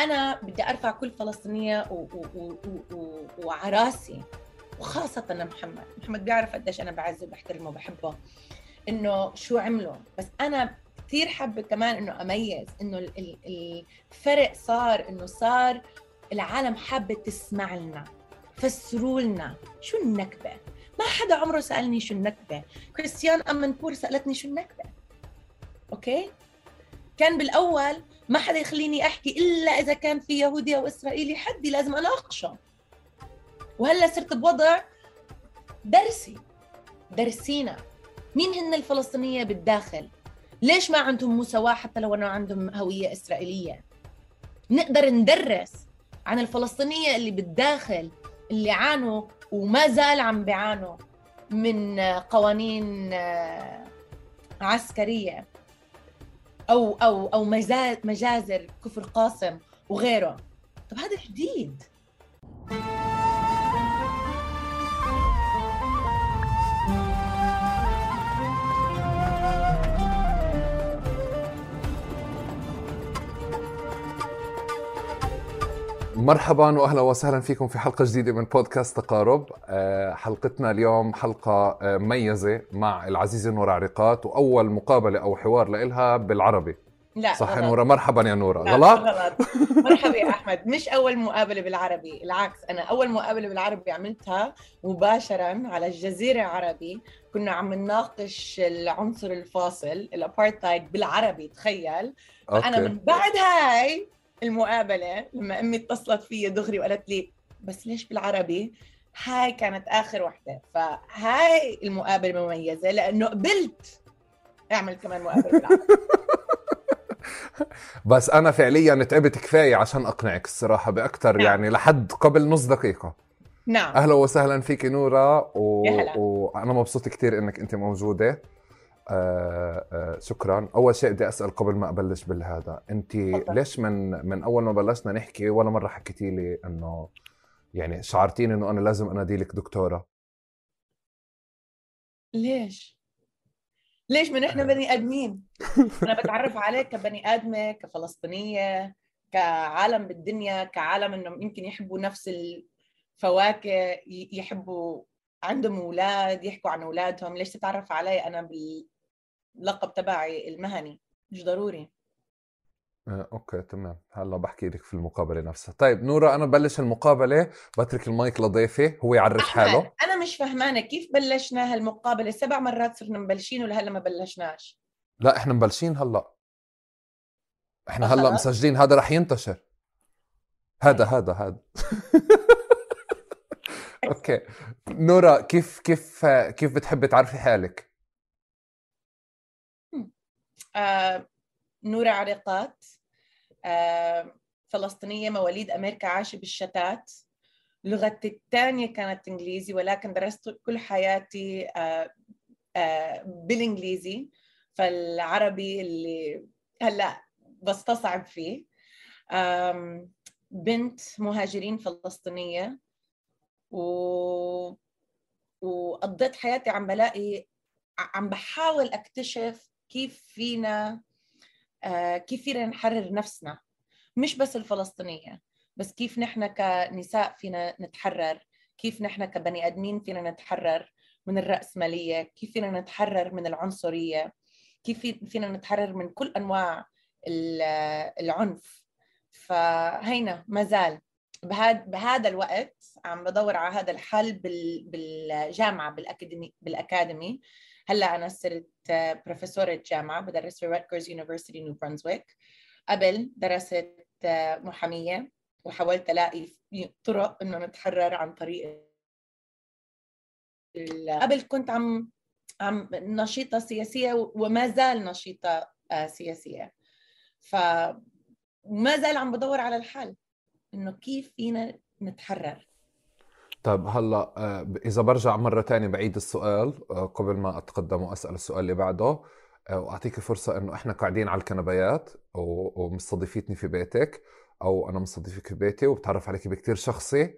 أنا بدي أرفع كل فلسطينية وعلى راسي وخاصة محمد محمد بيعرف قديش أنا بعزه وبحترمه وبحبه إنه شو عملوا بس أنا كثير حابة كمان إنه أميز إنه الفرق صار إنه صار العالم حابة تسمع لنا فسروا لنا شو النكبة. ما حدا عمره سألني شو النكبة. كريستيان امنبور سألتني شو النكبة. أوكي؟ كان بالأول ما حدا يخليني أحكي إلا إذا كان في يهودي أو إسرائيلي حدي لازم أناقشه. وهلأ صرت بوضع درسي درسينا مين هن الفلسطينية بالداخل؟ ليش ما عندهم مساواة حتى لو أنه عندهم هوية إسرائيلية؟ نقدر ندرس عن الفلسطينية اللي بالداخل اللي عانوا وما زال عم بيعانوا من قوانين آه، أو أو أو مجازر كفر قاسم وغيره. طب هذا جديد. مرحبا واهلا وسهلا فيكم في حلقة جديدة من بودكاست تقارب. آه، حلقتنا اليوم حلقة آه، مميزه مع العزيزة نورا عريقات وأول مقابلة أو حوار لها بالعربي. لا صح غلط. نورا مرحبا يا نورا غلط؟ غلط. مرحبا يا أحمد. مش أول مقابلة بالعربي العكس. أنا أول مقابلة بالعربي عملتها مباشره على الجزيرة العربي. كنا عم نناقش العنصر الفاصل الابارتايد بالعربي تخيل. فأنا من بعد هاي المقابلة لما أمي اتصلت في دغري وقالت لي بس ليش بالعربي؟ هاي كانت آخر وحدة. فهاي المقابلة مميزة لأنه قبلت أعمل كمان مقابلة بالعربي. بس أنا فعليا تعبت كفاية عشان أقنعك الصراحة باكثر نعم. يعني لحد قبل نص دقيقة. نعم. أهلا وسهلا فيك نورا و... وأنا مبسوط كثير إنك أنت موجودة. آه آه شكرا. أول شيء بدي أسأل قبل ما أبلش بالهذا انت ليش من من أول ما بلشنا نحكي ولا مرة حكيتي لي إنه يعني شعرتيني إنه أنا لازم أنادي لك دكتورة؟ ليش؟ ليش من إحنا بني آدمين؟ أنا بتعرف عليك كبني آدمة كفلسطينية كعالم بالدنيا كعالم انهم يمكن يحبوا نفس الفواكه يحبوا عندهم أولاد يحكوا عن أولادهم. ليش تتعرف علي؟ أنا اللقب تبعي المهني مش ضروري. آه، أوكي تمام. هلا بحكي لك في المقابلة نفسها. طيب نورا أنا بلش المقابلة بترك المايك لضيفي هو يعرف حاله. أنا مش فهمانة كيف بلشنا هالمقابلة؟ سبع مرات صرنا مبلشين ولهلا ما بلشناش. لا إحنا مبلشين هلا. إحنا هلا مسجلين. هذا رح ينتشر. هذا طيب. هذا هذا. أوكي. نورا كيف كيف كيف بتحبي تعرفي حالك؟ نورة عريقات آه، فلسطينية مواليد أمريكا عايشة بالشتات. لغتي الثانية كانت إنجليزي ولكن درست كل حياتي آه، بالإنجليزي. فالعربي اللي هلأ بستصعب فيه. بنت مهاجرين فلسطينية. و وقضيت حياتي عم بلاقي عم بحاول أكتشف كيف فينا آه، كيف فينا نحرر نفسنا؟ مش بس الفلسطينية بس كيف نحن كنساء فينا نتحرر؟ كيف نحن كبني آدمين فينا نتحرر من الرأسمالية؟ كيف فينا نتحرر من العنصرية؟ كيف فينا نتحرر من كل أنواع العنف؟ فهينا ما زال. بهذا الوقت عم بدور على هذا الحل بالجامعة بالاكاديمي بالأكاديمي. هلا أنا صرت بروفيسورة جامعة بدرس في Rutgers University New Brunswick قبل درست محامية وحاولت ألاقي طرق إنه نتحرر عن طريق قبل كنت عم عم نشيطة سياسية وما زال نشيطة آه، سياسية. فما زال عم بدور على الحل إنه كيف فينا نتحرر. طيب هلأ آه، إذا برجع مرة ثانية بعيد السؤال آه، قبل ما أتقدم وأسأل السؤال اللي بعده آه، وأعطيك فرصة إنه إحنا قاعدين على الكنبيات ومستضيفيتني في بيتك أو أنا مستضيفك في بيتي وبتعرف عليك بكتير شخصي.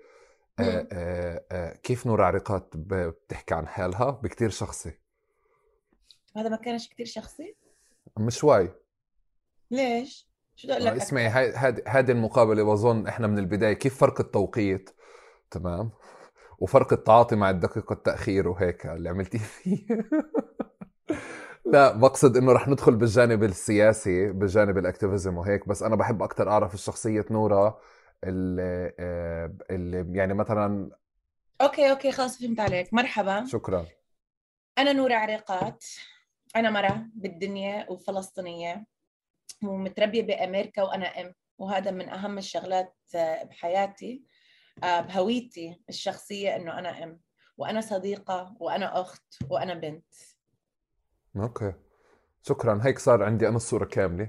كيف نور عريقات بتحكي عن حالها؟ بكتير شخصي. هذا ما كانش كتير شخصي؟ مش شوي ليش؟ شو بدي أقول لك اسمعي هذه هذه المقابلة بظن إحنا من البداية كيف فرق التوقيت؟ تمام. وفرق التعاطي مع الدقيقه التأخير وهيك اللي عملتيه فيه. لا بقصد إنه رح ندخل بالجانب السياسي بالجانب ال activism وهيك بس أنا بحب أكثر أعرف الشخصية نورا اللي, آه، اللي يعني مثلا أوكي أوكي خلاص فهمت عليك. مرحبا. شكرا. أنا نورا عريقات. أنا مرة بالدنيا وفلسطينية ومتربية بأمريكا وأنا أم وهذا من أهم الشغلات آه، بحياتي. بهويتي الشخصية إنه أنا أم وأنا صديقة وأنا أخت وأنا بنت. أوكي. شكرا. هيك صار عندي أنا الصورة كاملة.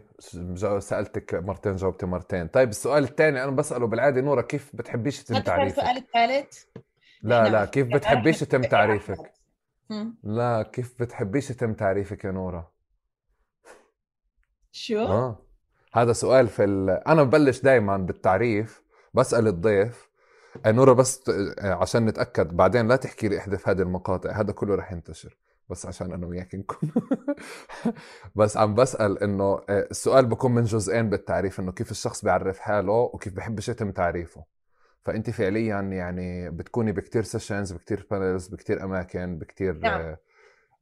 سألتك مرتين جاوبتي مرتين. طيب السؤال الثاني أنا بسأله بالعادة نورا كيف بتحبيش يتم تعريفك؟ السؤال الثالث؟ لا لا كيف بتحبيش يتم تعريفك؟ لا كيف بتحبيش يتم تعريفك يا نورا؟ شو؟ آه. هذا سؤال في ال... أنا ببلش دائما بالتعريف بسأل الضيف آه، نورا بس آه، عشان نتأكد. بعدين لا تحكي لي احذف هذه المقاطع. هذا كله رح ينتشر بس عشان أنا وياك نكون بس عم بسأل إنه آه، السؤال بكون من جزئين بالتعريف إنه كيف الشخص بيعرف حاله وكيف بحبش يتم تعريفه. فأنت فعليا يعني بتكوني بكتير sessions بكتير panels بكتير أماكن بكتير نعم. آه،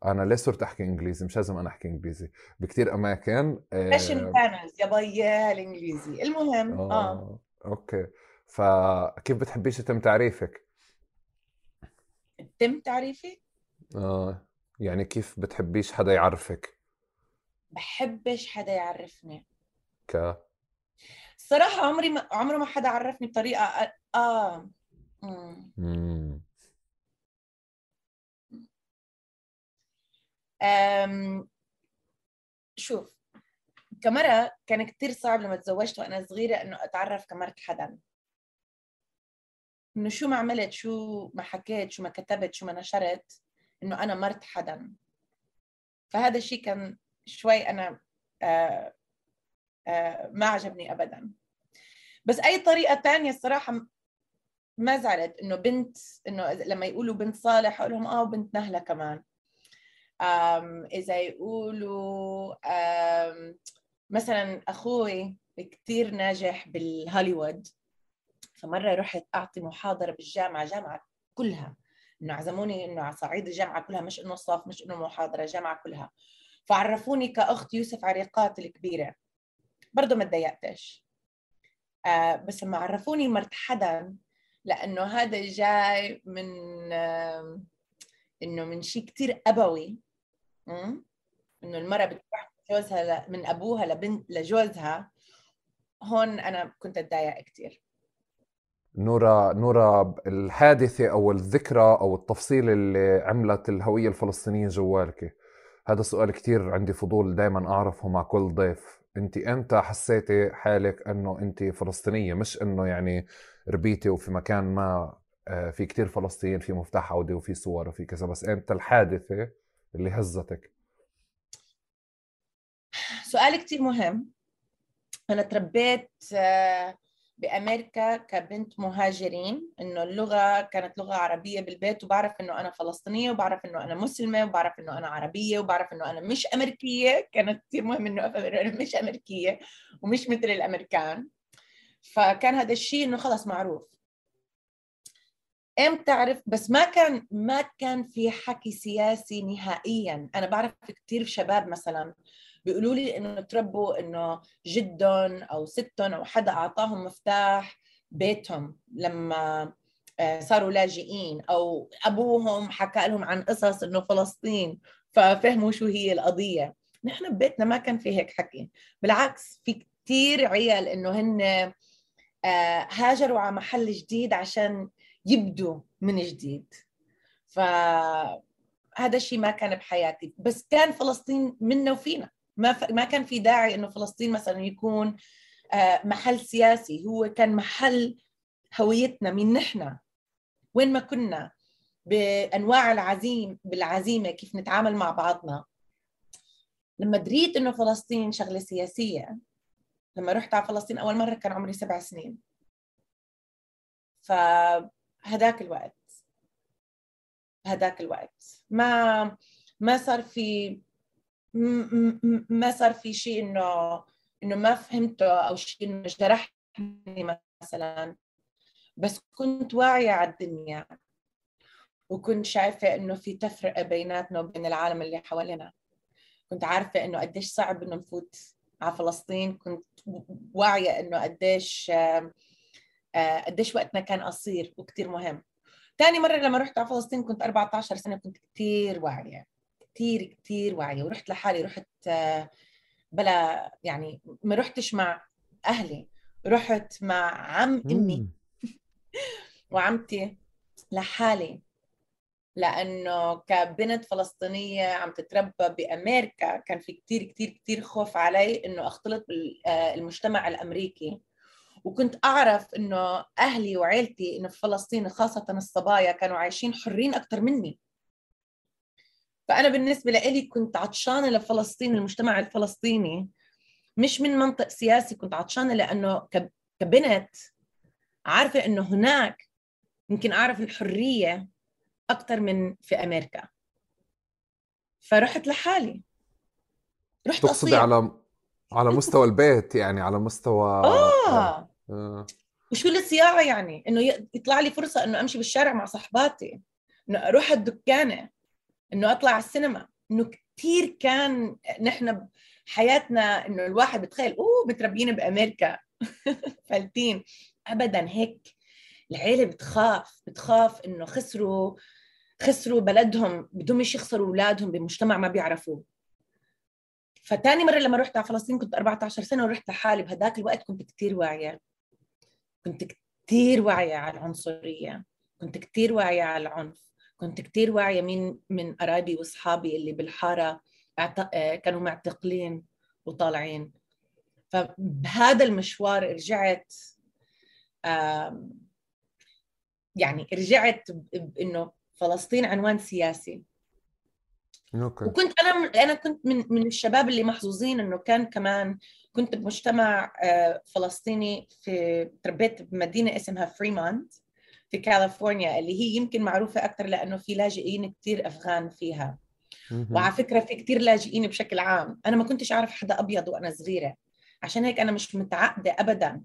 أنا ليه صرت أحكي إنجليزي؟ مش لازم أنا أحكي إنجليزي. بكتير أماكن session آه panels يا بيا الإنجليزي. المهم آه, آه. أوكي. فكيف بتحبيش يتم تعريفك؟ يتم تعريفي؟ آه يعني كيف بتحبيش حدا يعرفك؟ بحبش حدا يعرفني ك الصراحة عمري ما عمره ما حدا عرفني بطريقة آه مم. أم... شوف كمرة كان كتير صعب لما تزوجت وأنا صغيرة إنه أتعرف كمرت حدا إنه شو ما عملت شو ما حكيت شو ما كتبت شو ما نشرت إنه أنا مرت حدا. فهذا الشيء كان شوي أنا آه آه ما عجبني أبدا. بس أي طريقة تانية الصراحة ما زعلت إنه بنت إنه لما يقولوا بنت صالح أقول لهم آه وبنت نهلة كمان. إذا يقولوا مثلا أخوي كثير ناجح بالهوليوود. فمرة رحت أعطي محاضرة بالجامعة جامعة كلها. إنه عزموني إنه على صعيد الجامعة كلها مش إنه صف مش إنه محاضرة جامعة كلها. فعرفوني كأخت يوسف عريقات الكبيرة. برضه ما تضايقتش. آه بس لما عرفوني مرت حدا لأنه هذا جاي من آه إنه من شيء كتير أبوي. إنه المرأة بتروح جوزها من أبوها لبنت لجوزها. هون أنا كنت أتضايق كتير. نورا نورا الحادثة أو الذكرى أو التفصيل اللي عملت الهوية الفلسطينية جوالك. هذا السؤال كتير عندي فضول دائما أعرفه مع كل ضيف. أنت إمتى حسيتي حالك أنه أنت فلسطينية؟ مش أنه يعني ربيتي وفي مكان ما آه، في كتير فلسطين في مفتاح عودة وفي صور وفي كذا بس إمتى الحادثة اللي هزتك؟ سؤال كتير مهم. أنا تربيت آه، بأمريكا كبنت مهاجرين إنه اللغة كانت لغة عربية بالبيت وبعرف إنه أنا فلسطينية وبعرف إنه أنا مسلمة وبعرف إنه أنا عربية وبعرف إنه أنا مش أمريكية. كانت كثير مهم إنه أفهم إنه أنا مش أمريكية ومش مثل الأمريكان. فكان هذا الشيء إنه خلص معروف. إمتى تعرف؟ بس ما كان ما كان في حكي سياسي نهائيا. أنا بعرف كثير شباب مثلا بيقولوا لي إنه تربوا إنه جدهم أو ستهم أو حدا أعطاهم مفتاح بيتهم لما آه، صاروا لاجئين أو أبوهم حكى لهم عن قصص إنه فلسطين ففهموا شو هي القضية. نحن ببيتنا ما كان في هيك حكي. بالعكس في كثير عيال إنه هن آه، هاجروا على محل جديد عشان يبدوا من جديد. فهذا الشيء ما كان بحياتي. بس كان فلسطين منا وفينا. ما ف... ما كان في داعي إنه فلسطين مثلا يكون آه، محل سياسي. هو كان محل هويتنا مين نحن؟ وين ما كنا؟ بأنواع العزيم بالعزيمة كيف نتعامل مع بعضنا. لما دريت إنه فلسطين شغلة سياسية لما رحت على فلسطين أول مرة كان عمري سبع سنين. فهداك الوقت. هداك الوقت. ما ما صار في ما صار في شيء إنه إنه ما فهمته أو شيء جرحني مثلا. بس كنت واعية على الدنيا. وكنت شايفة إنه في تفرقة بيناتنا وبين العالم اللي حوالينا. كنت عارفة إنه قديش صعب إنه نفوت على فلسطين. كنت واعية إنه قديش قديش وقتنا كان قصير وكثير مهم. ثاني مرة لما رحت على فلسطين كنت 14 سنة كنت كثير واعية. كثير كثير واعية ورحت لحالي رحت بلا يعني ما رحتش مع أهلي رحت مع عم أمي وعمتي لحالي لأنه كبنت فلسطينية عم تتربى بأمريكا كان في كثير كثير كثير خوف علي إنه أختلط بالمجتمع الأمريكي. وكنت أعرف إنه أهلي وعيلتي إنه في فلسطين خاصة الصبايا كانوا عايشين حرين أكثر مني. فأنا بالنسبة لي كنت عطشانة لفلسطين المجتمع الفلسطيني مش من منطق سياسي كنت عطشانة لأنه كبنت عارفة إنه هناك يمكن أعرف الحرية أكثر من في أمريكا. فرحت لحالي. رحت تقصدي على على مستوى البيت يعني على مستوى آه, آه. وشو الصياعه يعني؟ إنه يطلع لي فرصة إنه أمشي بالشارع مع صحباتي. إنه أروح الدكانة. إنه أطلع على السينما. إنه كثير كان نحن بحياتنا إنه الواحد بتخيل أوه متربيين بأمريكا. فلتين. ابدا هيك العيلة بتخاف بتخاف إنه خسروا خسروا بلدهم بدهم يخسروا أولادهم بمجتمع ما بيعرفوه. فتاني مرة لما رحت على فلسطين كنت 14 سنة ورحت لحالي. بهداك الوقت كنت كتير واعية. كنت كتير واعية على العنصرية. كنت كتير واعية على العنف. كنت كتير واعية مين من قرايبي وأصحابي اللي بالحارة كانوا معتقلين وطالعين. فبهذا المشوار رجعت يعني رجعت بانه فلسطين عنوان سياسي. أوكي. وكنت أنا أنا كنت من من الشباب اللي محظوظين إنه كان كمان كنت بمجتمع آه، فلسطيني في تربيت بمدينة اسمها Fremont في كاليفورنيا اللي هي يمكن معروفة أكثر لأنه في لاجئين كثير أفغان فيها. وعلى فكرة في كثير لاجئين بشكل عام. أنا ما كنتش أعرف حدا أبيض وأنا صغيرة. عشان هيك أنا مش متعقدة ابدا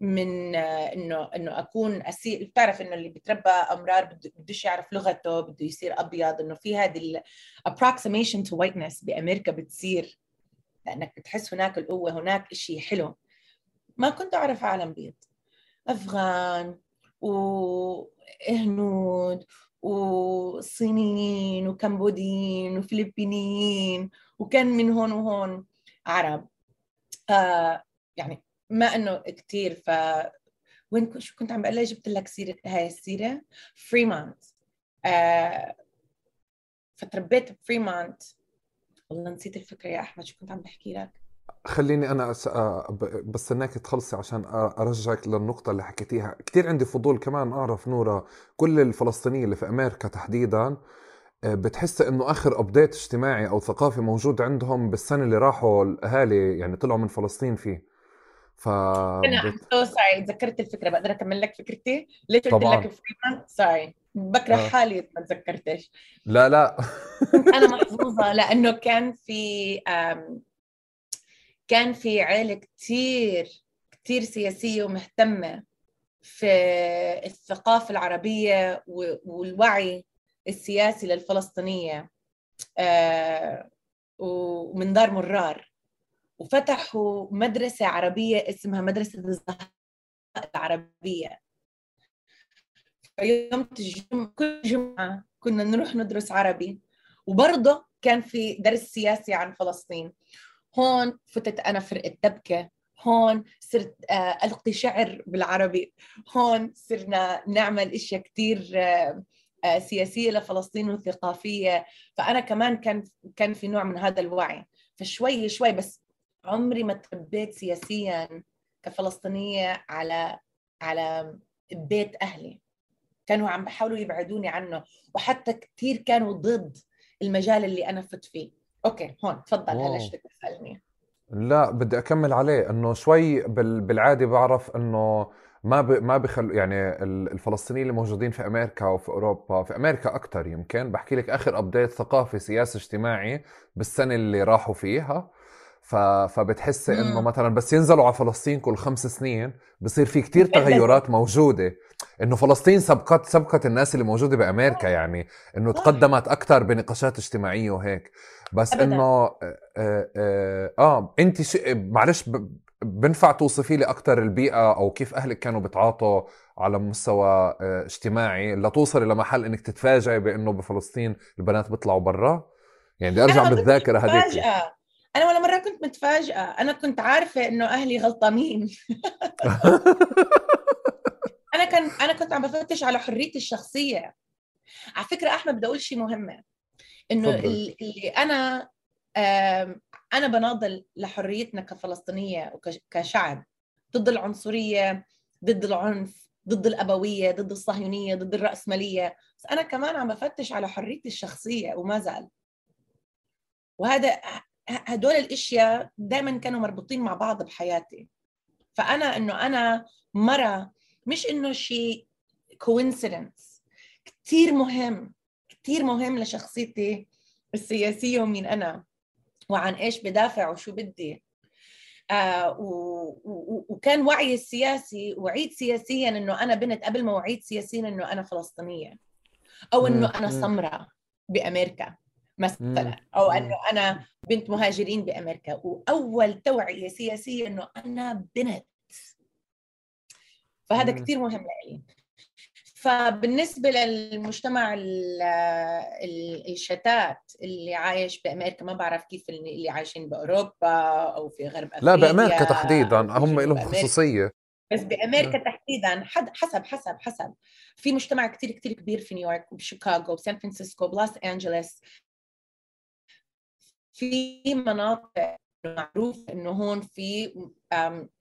من إنه إنه أكون أسير. بتعرف إنه اللي بيتربى أمرار بدوش يعرف لغته بده يصير أبيض. إنه في هذه approximation to whiteness بأمريكا بتصير. لأنك بتحس هناك القوة هناك شيء حلو. ما كنت أعرف عالم بيض. أفغان وهنود وصينيين وكمبوديين وفلبينيين وكان من هون وهون عرب. آه يعني ما إنه كثير ف وين شو كنت عم بقول جبت لك سيره هاي السيرة. Fremont آه فتربيت ب Fremont. والله نسيت الفكرة يا أحمد شو كنت عم بحكي لك؟ خليني أنا أس... بستناك تخلصي عشان أرجعك للنقطة اللي حكيتيها، كثير عندي فضول كمان أعرف نورا كل الفلسطينيين اللي في أمريكا تحديدا بتحس إنه آخر update اجتماعي أو ثقافي موجود عندهم بالسنة اللي راحوا الأهالي يعني طلعوا من فلسطين فيه. ف أنا so sorry تذكرت الفكرة بقدر أكمل لك فكرتي؟ ليش قلت لك Fremont sorry بكره آه. حالي ما تذكرتش. لا لا. أنا محظوظة لأنه كان في كان في عائله كثير كثير سياسية ومهتمة في الثقافة العربية والوعي السياسي للفلسطينية. آه، ومن دار مرار. وفتحوا مدرسة عربية اسمها مدرسة الزهراء العربية. يوم الجمعة كل جمعة كنا نروح ندرس عربي. وبرضه كان في درس سياسي عن فلسطين. هون فتت أنا فرقة دبكة هون صرت آه، ألقي شعر بالعربي هون صرنا نعمل أشياء كتير آه، آه، سياسية لفلسطين وثقافية. فأنا كمان كان كان في نوع من هذا الوعي. فشوي شوي بس عمري ما تربيت سياسيا كفلسطينية على على بيت أهلي. كانوا عم بحاولوا يبعدوني عنه وحتى كثير كانوا ضد المجال اللي أنا فت فيه. أوكي هون تفضل هلا شو بدك تسألني؟ لا بدي أكمل عليه إنه شوي بالعادة بعرف إنه ما ب... ما بخل يعني الفلسطينيين اللي موجودين في أمريكا وفي أوروبا في أمريكا أكثر يمكن بحكي لك آخر update ثقافي سياسي اجتماعي بالسنة اللي راحوا فيها ف... فبتحسي إنه مثلا بس ينزلوا على فلسطين كل خمس سنين بصير في كتير تغيرات موجودة. إنه فلسطين سبقت سبقت الناس اللي موجودة بأمريكا يعني إنه تقدمت أكثر بنقاشات اجتماعية وهيك. بس إنه آه, آه, آه, آه انت ش... معلش ب... بنفع توصفي لي أكثر البيئة أو كيف أهلك كانوا بتعاطوا على مستوى آه، اجتماعي لتوصلي لمحل إنك تتفاجئي بإنه بفلسطين البنات بيطلعوا برا؟ يعني بدي أرجع بالذاكرة هذيك أنا ولا مرة كنت متفاجئة. أنا كنت عارفة إنه أهلي غلطانين. أنا كان أنا كنت عم بفتش على حريتي الشخصية. على فكرة أحمد بدي أقول شيء مهمة. إنه اللي أنا أنا بناضل لحريتنا كفلسطينية وكشعب ضد العنصرية ضد العنف ضد الأبوية ضد الصهيونية ضد الرأسمالية. بس أنا كمان عم بفتش على حريتي الشخصية وما زال. وهذا هدول الأشياء دائما كانوا مربوطين مع بعض بحياتي. فأنا إنه أنا مرة مش إنه شيء كوينسيدنس كثير مهم. كثير مهم لشخصيتي السياسية ومين أنا وعن إيش بدافع وشو بدي. آه وكان وعي السياسي وعيت سياسيا إنه أنا بنت قبل ما وعيت سياسيا إنه أنا فلسطينية. أو إنه أنا سمراء بأمريكا مثلا. أو إنه أنا بنت مهاجرين بأمريكا. وأول توعية سياسية إنه أنا بنت. فهذا كثير مهم لي فبالنسبة للمجتمع الشتات اللي عايش بأمريكا ما بعرف كيف اللي عايشين بأوروبا أو في غرب أفريقيا لا بأمريكا تحديدا. هم لهم خصوصية. بس بأمريكا تحديدا حد حسب حسب حسب. في مجتمع كتير كتير كبير في نيويورك وبشيكاغو وسان فرانسيسكو ولوس أنجلوس في مناطق معروف إنه هون في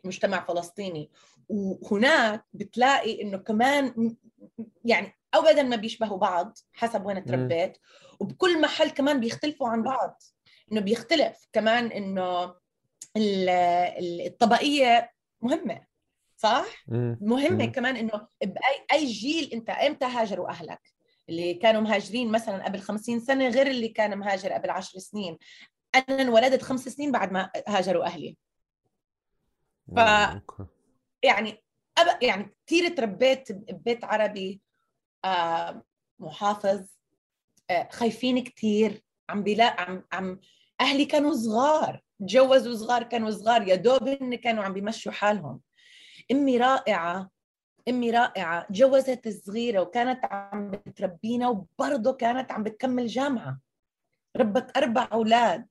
مجتمع فلسطيني. وهناك بتلاقي إنه كمان يعني ابدا ما بيشبهوا بعض حسب وين تربيت وبكل محل كمان بيختلفوا عن بعض إنه بيختلف كمان إنه الطبقية مهمة صح؟ مهمة كمان إنه بأي أي جيل أنت إمتى هاجروا أهلك؟ اللي كانوا مهاجرين مثلا قبل 50 سنة غير اللي كان مهاجر قبل 10 سنين أنا انولدت خمس سنين بعد ما هاجروا أهلي ف يعني. يعني كثير تربيت ببيت عربي محافظ خايفين كثير عم بلا عم عم أهلي كانوا صغار تجوزوا صغار كانوا صغار يا دوب إن كانوا عم بيمشوا حالهم. أمي رائعة أمي رائعة تجوزت صغيرة وكانت عم بتربينا وبرضه كانت عم بتكمل جامعة. ربت أربع أولاد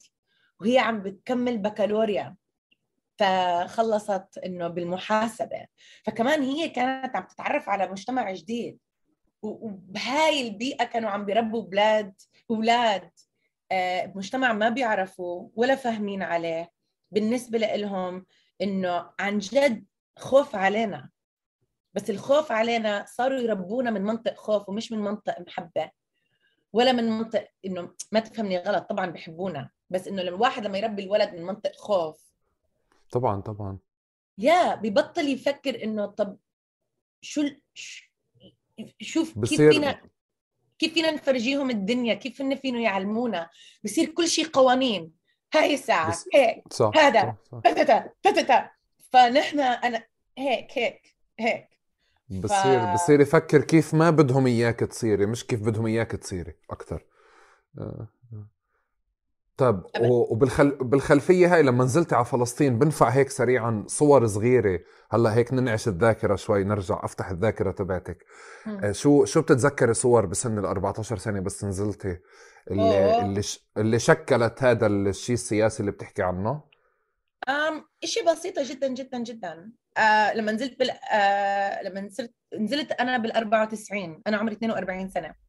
وهي عم بتكمل بكالوريا. فخلصت إنه بالمحاسبة. فكمان هي كانت عم تتعرف على مجتمع جديد. وبهاي البيئة كانوا عم بيربوا أولاد أولاد بمجتمع ما بيعرفوا ولا فاهمين عليه. بالنسبة لهم إنه عن جد خوف علينا. بس الخوف علينا صاروا يربونا من منطق خوف ومش من منطق محبة. ولا من منطق إنه ما تفهمني غلط طبعا بحبونا. بس إنه الواحد لما يربي الولد من منطق خوف طبعا طبعا. يا ببطل يفكر إنه طب شو شوف كيف فينا كيف فينا نفرجيهم الدنيا كيف فينا فينا يعلمونا؟ بصير كل شيء قوانين. هاي الساعة بس... هيك. صح هذا. تتتا تتتا فنحن أنا هيك هيك هيك. بصير ف... بصير يفكر كيف ما بدهم إياك تصيري مش كيف بدهم إياك تصيري أكثر آه. طيب وبالخل... بالخلفية هاي لما نزلتي على فلسطين بنفع هيك سريعا صور صغيرة. هلأ هيك ننعش الذاكرة شوي نرجع أفتح الذاكرة تبعتك. آه، شو شو بتتذكري صور بسن ال 14 سنة بس نزلتي؟ اللي اللي, ش... اللي شكلت هذا الشيء السياسي اللي بتحكي عنه؟ أم شيء بسيطة جدا جدا جدا. آه لما نزلت بال آه لما نزلت نزلت أنا بال 94 أنا عمري 42 سنة.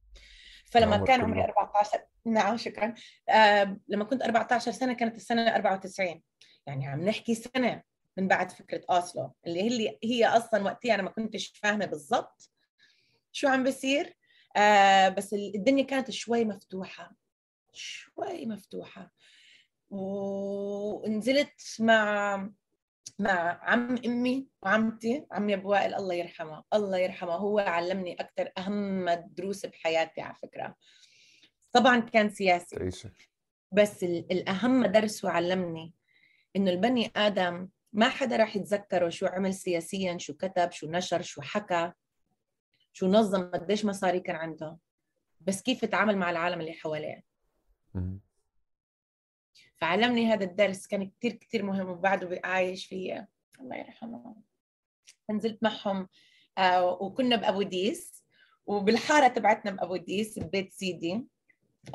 فلما كان عمري 14 نعم شكرا. آه لما كنت 14 سنة كانت السنة 94 يعني عم نحكي سنة من بعد فكرة أوسلو اللي هي هي أصلا وقتها أنا ما كنتش فاهمة بالضبط شو عم بيصير. آه بس الدنيا كانت شوي مفتوحة شوي مفتوحة. ونزلت مع مع عم أمي وعمتي عمي ابو وائل الله يرحمه. الله يرحمه. هو علمني أكثر أهم دروس بحياتي على فكرة. طبعا كان سياسي. بس الأهم درس وعلمني إنه البني آدم ما حدا راح يتذكره شو عمل سياسيا شو كتب شو نشر شو حكى شو نظم قديش مصاري كان عنده. بس كيف يتعامل مع العالم اللي حواليه. فعلمني هذا الدرس كان كتير كتير مهم وبعده عايش فيه الله يرحمه. نزلت معهم آه وكنا بأبو ديس وبالحارة تبعتنا بأبو ديس ببيت سيدي.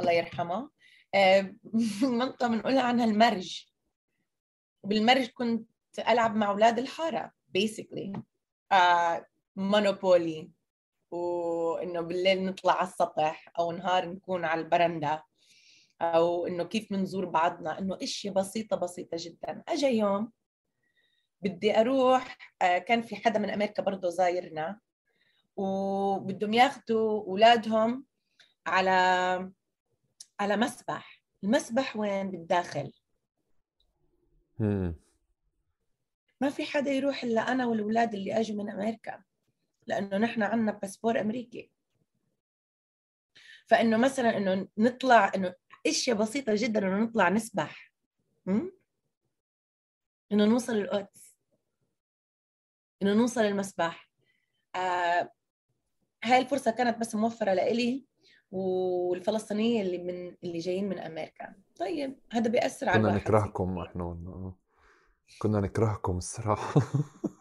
الله يرحمه. آه منطقة بنقولها عنها المرج. بالمرج كنت ألعب مع أولاد الحارة بيسكلي آه Monopoly وإنه بالليل نطلع على السطح أو نهار نكون على البرندة. أو إنه كيف بنزور بعضنا إنه إشياء بسيطة بسيطة جدا. اجى يوم بدي أروح آه، كان في حدا من أمريكا برضه زايرنا وبدهم ياخذوا أولادهم على على مسبح. المسبح وين؟ بالداخل. ما في حدا يروح إلا أنا والأولاد اللي أجوا من أمريكا لأنه نحن عندنا باسبور أمريكي. فإنه مثلا إنه نطلع إنه أشياء بسيطة جدا إنه نطلع نسبح. إنه نوصل القدس إنه نوصل المسبح آه هاي الفرصة كانت بس موفرة لإلي والفلسطينية اللي من اللي جايين من أمريكا. طيب هذا بيأثر على كنا نكرهكم إحنا. كنا نكرهكم الصراحة.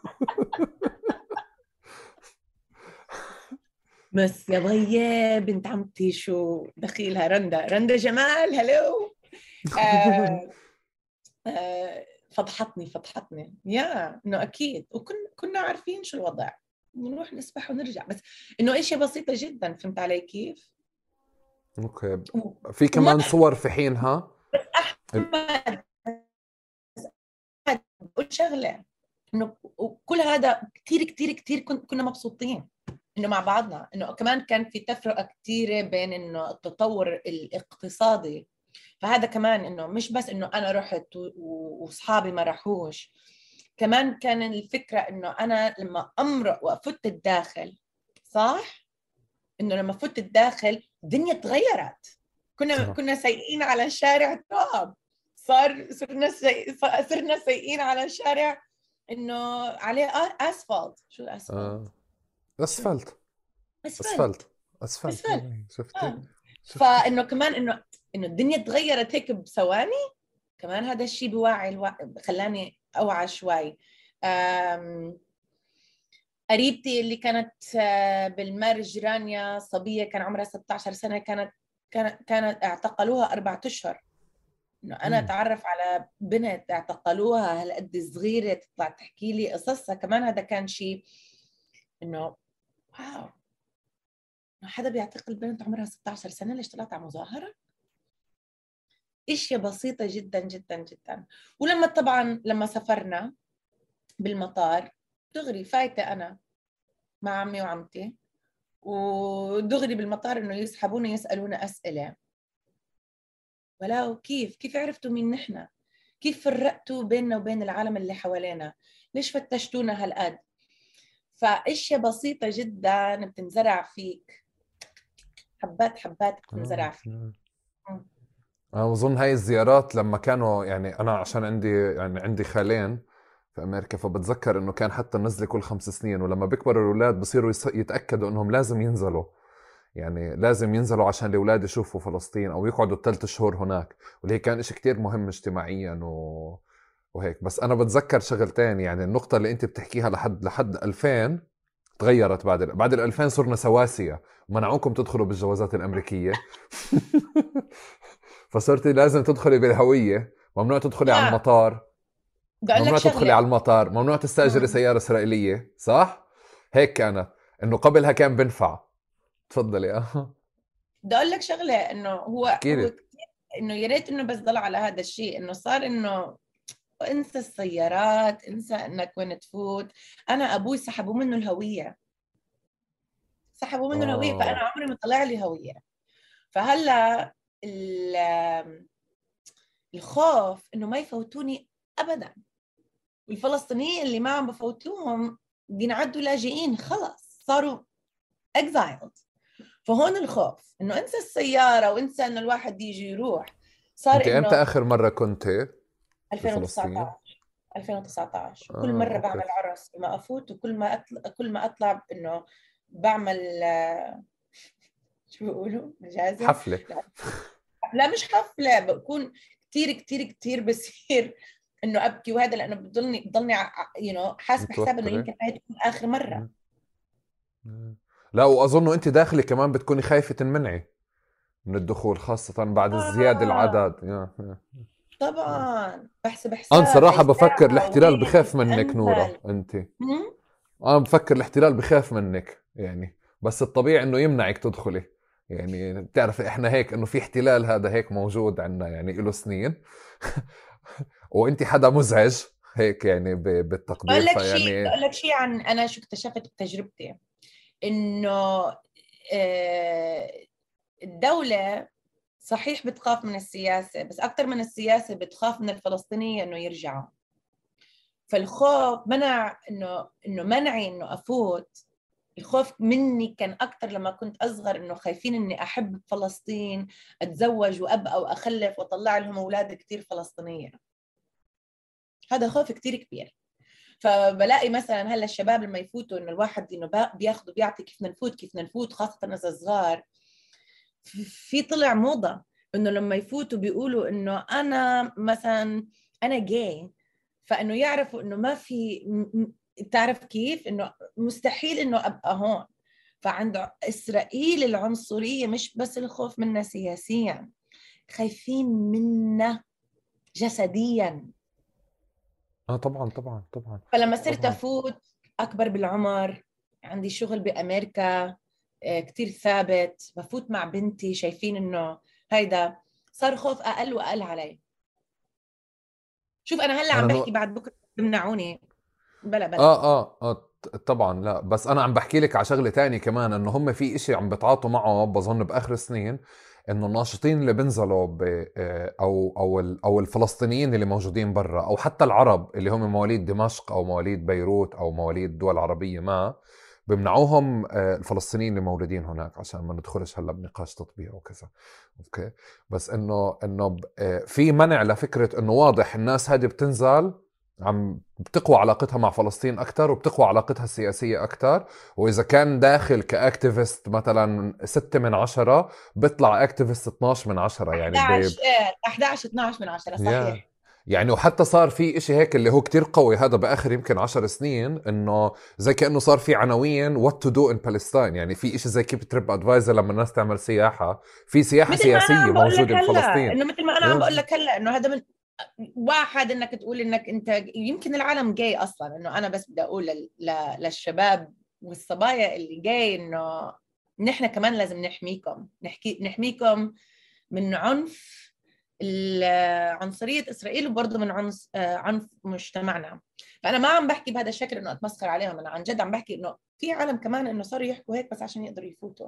بس يا ضية بنت عمتي شو دخيلها رندا رندا جمال هلو آه آه فضحتني فضحتني. يا إنه أكيد. وكنا كنا عارفين شو الوضع. نروح نسبح ونرجع. بس إنه إشياء بسيطة جدا فهمت علي كيف؟ أوكي. في كمان صور في حينها بس أحمد بقول شغله إنه كل هذا كثير كثير كثير كنا مبسوطين. إنه مع بعضنا إنه كمان كان في تفرقة كثيره بين إنه التطور الاقتصادي فهذا كمان إنه مش بس إنه أنا رحت وأصحابي ما راحوش كمان كان الفكرة إنه أنا لما أمرق وأفت الداخل صح؟ إنه لما فت الداخل الدنيا تغيرت. كنا كنا سايقين على شارع تراب صار صرنا سي... صرنا سايقين على شارع إنه عليه أسفلت. شو الاسفلت آه. أسفلت. أسفلت. أسفلت. إيه، شفتي؟ آه. فإنه كمان إنه إنه الدنيا تغيرت هيك بثواني كمان هذا الشيء بوعي ألو... خلاني أوعى شوي. أم... قريبتي اللي كانت آه، بالمرج رانيا صبية كان عمرها 16 سنة كانت كانت كانت اعتقلوها أربعة أشهر. إنه أنا أتعرف على بنت اعتقلوها هالقد صغيرة تطلع تحكي لي قصصها. كمان هذا كان شيء إنه واو. حدا بيعتقل بنت عمرها 16 سنة ليش طلعت على مظاهرة؟ إشياء بسيطة جدا جدا جدا. ولما طبعا لما سافرنا بالمطار دغري فايتة أنا مع عمي وعمتي ودغري بالمطار إنه يسحبونا يسألونا أسئلة. ولو كيف؟ كيف عرفتوا مين نحن؟ كيف فرقتوا بيننا وبين العالم اللي حوالينا؟ ليش فتشتونا هالقد؟ فأشياء بسيطة جدا بتنزرع فيك. حبات حبات بتنزرع فيك. أنا بظن هاي الزيارات لما كانوا يعني أنا عشان عندي يعني عندي خالين في أمريكا فبتذكر إنه كان حتى نزلة كل خمس سنين ولما بيكبروا الأولاد بصيروا يتأكدوا إنهم لازم ينزلوا. يعني لازم ينزلوا عشان الأولاد يشوفوا فلسطين أو يقعدوا ثلاث شهور هناك. واللي كان شيء كتير مهم اجتماعيا و... وهيك. بس أنا بتذكر شغلتين يعني النقطة اللي أنت بتحكيها لحد لحد 2000 تغيرت بعد ال... بعد ال 2000 صرنا سواسية. منعوكم تدخلوا بالجوازات الأمريكية. فصرتي لازم تدخلي بالهوية. ممنوع تدخلي على المطار. ممنوع تدخلي على المطار. ممنوع تستأجري سيارة إسرائيلية. صح؟ هيك كانت إنه قبلها كان بنفع. تفضلي. آه بدي أقول لك شغلة إنه هو, هو إنه يا ريت إنه بس ضل على هذا الشيء. إنه صار إنه انسى السيارات انسى انك وين تفوت. أنا أبوي سحبوا منه الهوية. سحبوا منه الهوية فأنا آه. عمري ما طلع لي هوية. فهلأ الخوف إنه ما يفوتوني ابدا. والفلسطينيين اللي ما عم بفوتوهم بينعدوا لاجئين خلص صاروا اكزايلد فهون الخوف إنه انسى السيارة وانسى إنه الواحد يجي يروح. صار أنت إمتى آخر مرة كنت؟ 2019 2019 كل مرة آه، بعمل عرس ما أفوت وكل ما أطلع كل ما أطلع إنه بعمل شو بيقولوا؟ مجازي حفلة. لا. مش حفلة بكون كثير كثير كثير بصير إنه أبكي. وهذا لأنه بضلني بضلني يو نو حاسب حساب إنه يمكن هاي تكون آخر مرة. لا وأظن أنت داخلة كمان بتكوني خايفة تنمنعي من الدخول خاصة بعد آه. الزيادة العدد. طبعا. بحسب حساب أنا صراحة بفكر الاحتلال بخاف منك نورة أنت. أنا بفكر الاحتلال بخاف منك يعني. بس الطبيعي إنه يمنعك تدخلي. يعني بتعرف إحنا هيك إنه في احتلال هذا هيك موجود عندنا يعني له سنين. وأنت حدا مزعج هيك يعني بالتقدير أقول لك شيء أقول لك شيء عن أنا شو اكتشفت بتجربتي. إنه آه، الدولة صحيح بتخاف من السياسة بس أكثر من السياسة بتخاف من الفلسطينية إنه يرجعوا. فالخوف منع إنه إنه منعي إنه أفوت. الخوف مني كان أكثر لما كنت أصغر إنه خايفين إني أحب فلسطين أتزوج وأبقى وأخلف وأطلع لهم أولاد كثير فلسطينية. هذا خوف كثير كبير. فبلاقي مثلا هلأ الشباب لما يفوتوا إنه الواحد إنه بياخذوا بيعطي كيف نفوت كيف نفوت خاصة إذا صغار. في طلع موضة إنه لما يفوتوا بيقولوا إنه أنا مثلا أنا جاي فإنه يعرفوا إنه ما في تعرف كيف؟ إنه مستحيل إنه أبقى هون. فعند إسرائيل العنصرية مش بس الخوف منا سياسيا خايفين منا جسديا. آه طبعا طبعا طبعا. فلما صرت. أفوت أكبر بالعمر عندي شغل بأمريكا. كتير ثابت بفوت مع بنتي شايفين إنه هيدا صار خوف أقل وأقل علي. شوف أنا هلأ عم بحكي بعد بكرة بمنعوني. بلا بلا. آه آه آه طبعا لا. بس أنا عم بحكي لك على شغلة تانية كمان إنه هم في إشي عم بتعاطوا معه بظن بآخر السنين إنه الناشطين اللي بينزلوا ب آه، أو أو أو الفلسطينيين اللي موجودين برا أو حتى العرب اللي هم مواليد دمشق أو مواليد بيروت أو مواليد دول عربية ما بمنعوهم آه، الفلسطينيين اللي مولودين هناك عشان ما ندخلش هلا بنقاش تطبيع وكذا. أوكي؟ بس إنه إنه آه، في منع لفكرة إنه واضح الناس هذه بتنزل عم بتقوى علاقتها مع فلسطين أكثر وبتقوى علاقتها السياسية أكثر وإذا كان داخل ك activist مثلا 6 من 10 بيطلع activist 12 من 10 يعني 11 إيه 11 12 من 10 صحيح. Yeah. يعني وحتى صار في إشي هيك اللي هو كتير قوي هذا بآخر يمكن عشر سنين إنه زي كأنه صار في عناوين what to do in Palestine يعني في إشي زي كيف TripAdvisor لما الناس تعمل سياحة. في سياحة سياسية موجودة بفلسطين. إنه مثل ما أنا عم بقول لك هلأ إنه هذا من واحد إنك تقول إنك أنت يمكن العالم جاي أصلا. إنه أنا بس بدي أقول للشباب والصبايا اللي جاي إنه نحن كمان لازم نحميكم. نحكي نحميكم من عنف عنصرية إسرائيل وبرضه من عنف عنف مجتمعنا. فأنا ما عم بحكي بهذا الشكل إنه أتمسخر عليهم أنا عن جد عم بحكي إنه في عالم كمان إنه صاروا يحكوا هيك بس عشان يقدروا يفوتوا.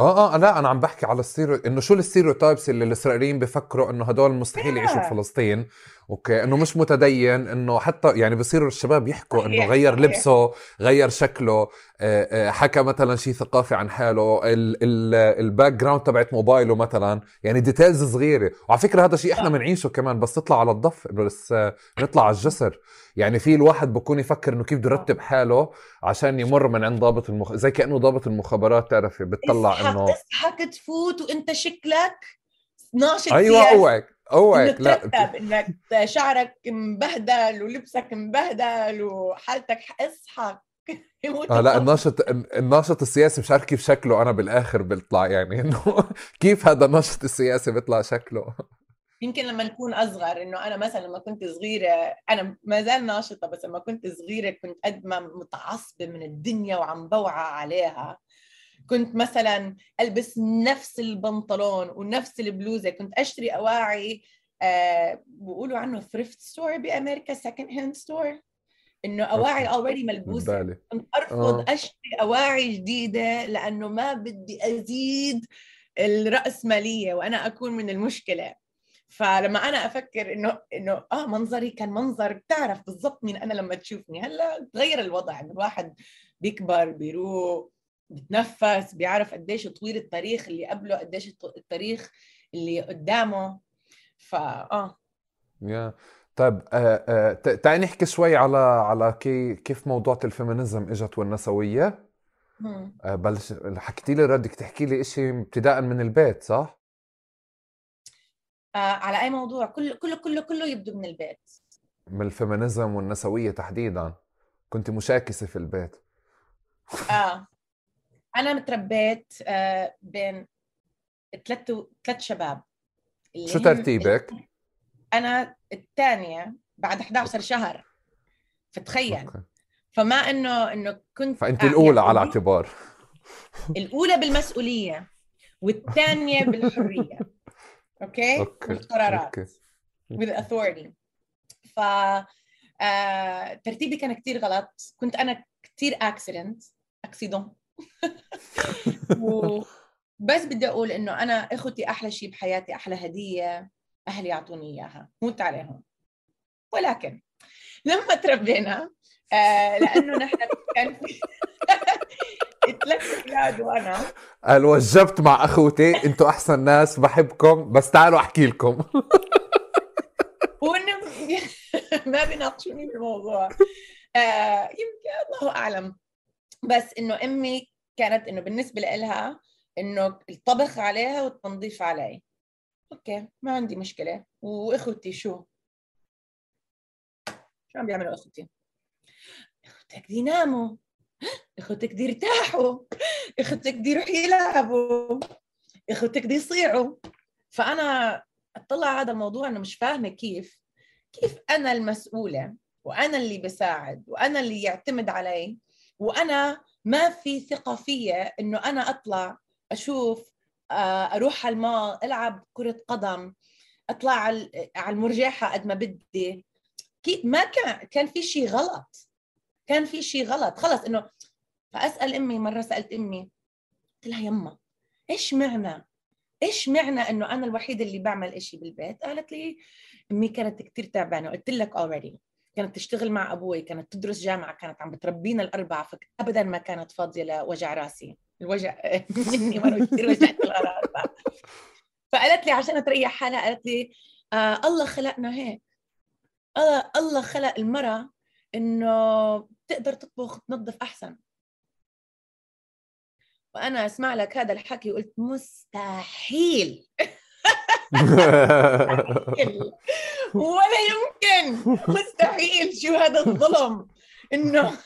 آه آه لا أنا عم بحكي على الستيريو إنه شو الـ stereotypes اللي الإسرائيليين بفكروا إنه هدول مستحيل يعيشوا بفلسطين؟ okay إنه مش متدين إنه حتى يعني بصيروا الشباب يحكوا إنه غير لبسه غير شكله. آه، آه، حكى مثلا شيء ثقافي عن حاله الـ background تبعت موبايله مثلا يعني details صغيرة. وعلى فكرة هذا شيء إحنا بنعيشه كمان بس تطلع على الضفة بس نطلع على الجسر. يعني في الواحد بكون يفكر إنه كيف بده يرتب حاله عشان يمر من عند ضابط المخ... زي كأنه ضابط المخابرات تعرفي بتطلع إنه اصحك تفوت وإنت شكلك ناشط أيوه أوعك أوعك لا إنك شعرك مبهدل ولبسك مبهدل وحالتك اصحك آه لا الناشط الناشط السياسي مش عارف كيف شكله. أنا بالآخر بيطلع يعني إنه كيف هذا الناشط السياسي بيطلع شكله. يمكن لما نكون أصغر إنه أنا مثلا لما كنت صغيرة أنا ما زال ناشطة بس لما كنت صغيرة كنت قد ما متعصبة من الدنيا وعم بوعى عليها. كنت مثلا ألبس نفس البنطلون ونفس البلوزة كنت أشتري أواعي آه بيقولوا عنه thrift store بأمريكا second hand store إنه أواعي already ملبوسة. كنت أرفض آه. أشتري أواعي جديدة لأنه ما بدي أزيد الرأسمالية وأنا أكون من المشكلة. فلما أنا أفكر إنه إنه آه منظري كان منظر بتعرف بالضبط مين أنا لما تشوفني. هلأ تغير الوضع إنه الواحد بيكبر بيروق بتنفس بيعرف قديش طويل التاريخ اللي قبله قديش التاريخ اللي قدامه. فا آه yeah. طيب آه آه تعالي نحكي شوي على على كي كيف موضوع الـ feminism إجت والنسوية. آه بلش حكيتي لي بدك تحكي لي شيء ابتداء من البيت صح؟ آه على أي موضوع؟ كله كله كله كله يبدو من البيت. من الـ feminism والنسوية تحديدا. كنت مشاكسة في البيت. آه. أنا متربية آه بين ثلاث ثلاث شباب. شو ترتيبك؟ أنا الثانية بعد 11 شهر. فتخيل. okay. فما انه إنه كنت فأنت الأولى على اعتبار. الأولى بالمسؤولية والثانية بالحرية. okay؟ والقرارات okay. With authority. ف آه، ترتيبي كان كتير غلط. كنت أنا كتير accident اكسيدون بس بدي أقول إنه أنا إخوتي أحلى شيء بحياتي أحلى هدية. أهلي يعطوني إياها بموت عليهم. ولكن لما تربينا آه لأنه نحن كان في ثلاث أولاد وأنا. قال وجبت مع أخوتي أنتوا أحسن ناس بحبكم بس تعالوا أحكي لكم. وإنه ما بيناقشوني بالموضوع آه يمكن الله أعلم. بس إنه أمي كانت إنه بالنسبة لها إنه الطبخ عليها والتنظيف علي. أوكي ما عندي مشكلة. وأخوتي شو؟ شو عم بيعملوا أخوتي؟ أخوتك دي يناموا أخوتك دي يرتاحوا أخوتك دي يروحوا يلعبوا. أخوتك دي يصيعوا. فأنا أطلع هذا الموضوع إنه مش فاهمة كيف كيف أنا المسؤولة وأنا اللي بساعد وأنا اللي يعتمد علي وأنا ما في ثقة فيا إنه أنا أطلع أشوف أروح على الماء ألعب كرة قدم أطلع على المرجحة قد ما بدي. ما كان كان في شيء غلط. كان في شيء غلط. خلص إنه فأسأل أمي مرة سألت أمي قلت لها يما إيش معنى؟ إيش معنى إنه أنا الوحيدة اللي بعمل إشي بالبيت؟ قالت لي أمي كانت كثير تعبانة. قلت لك اوريدي كانت تشتغل مع أبوي كانت تدرس جامعة كانت عم بتربينا الأربعة فابدا ما كانت فاضية لوجع راسي. الوجع. مني وأنا كثير وجعت الاربعه فقالت لي عشان تريح حالها قالت لي آه الله خلقنا هيك. الله الله خلق المرأة إنه تقدر تطبخ تنظف أحسن. وأنا أسمع لك هذا الحكي وقلت مستحيل. ولا يمكن. مستحيل. شو هذا الظلم؟ إنه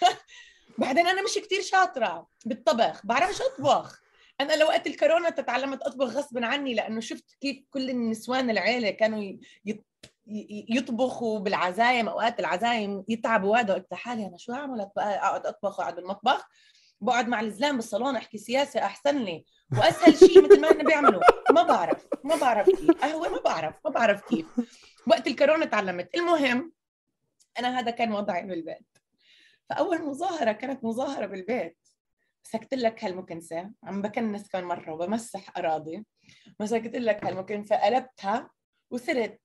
بعدين أنا مش كتير شاطرة بالطبخ بعرفش أطبخ. أنا لو وقت الكورونا تعلمت أطبخ غصبا عني لأنه شفت كيف كل النسوان العيلة كانوا يطبخوا بالعزايم أوقات العزايم يتعبوا. هذا قلت لحالي أنا شو اعمل أقعد أطبخ وأقعد بالمطبخ. بقعد مع الزلام بالصالون أحكي سياسة أحسن لي. وأسهل شيء مثل ما هن بيعملوا ما بعرف ما بعرف كيف. قهوة ما بعرف ما بعرف كيف. وقت الكورونا تعلمت. المهم أنا هذا كان وضعي بالبيت. فأول مظاهرة كانت مظاهرة بالبيت. مسكت لك هالمكنسة عم بكنس كمان مرة وبمسح أراضي. مسكت لك هالمكنسة قلبتها وصرت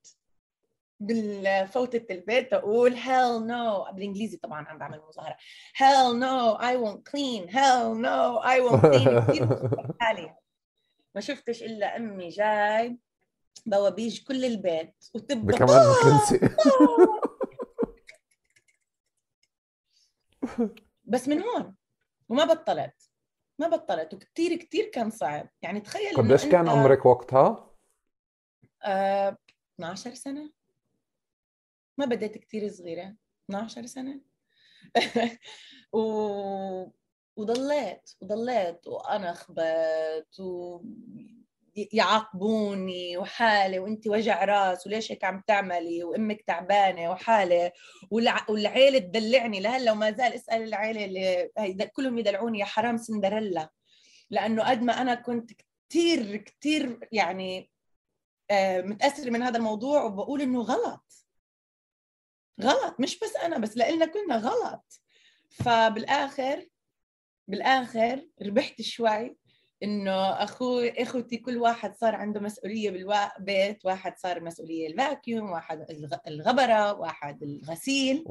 بالفوتة البيت أقول hell no. بالإنجليزي طبعا عم بعمل مظاهرة. hell no I won't clean. hell no I won't clean. حالي. ما شفتش إلا أمي جاي بوابيج كل البيت وتبدا كمان بس من هون. وما بطلت. ما بطلت. وكثير كثير كان صعب. يعني تخيل قديش كان عمرك وقتها؟ آه 12 سنة. ما بديت كثير صغيرة. 12 سنة. و... وضليت. وضليت. وأنخبت و يعاقبوني وحالة وانت وجع راس وليش هيك عم تعملي؟ وأمك تعبانة وحالة والع... والعيلة تدلعني. لهلأ وما زال أسأل العيلة اللي كلهم يدلعوني يا حرام سندريلا. لأنه قد ما أنا كنت كثير كثير يعني آه، متأثرة من هذا الموضوع وبقول إنه غلط. غلط. مش بس أنا بس لإلنا كلنا غلط. فبالآخر بالآخر ربحت شوي. إنه أخوي إخوتي كل واحد صار عنده مسؤولية بالبيت واحد صار مسؤولية الفاكيوم واحد الغبرة واحد الغسيل.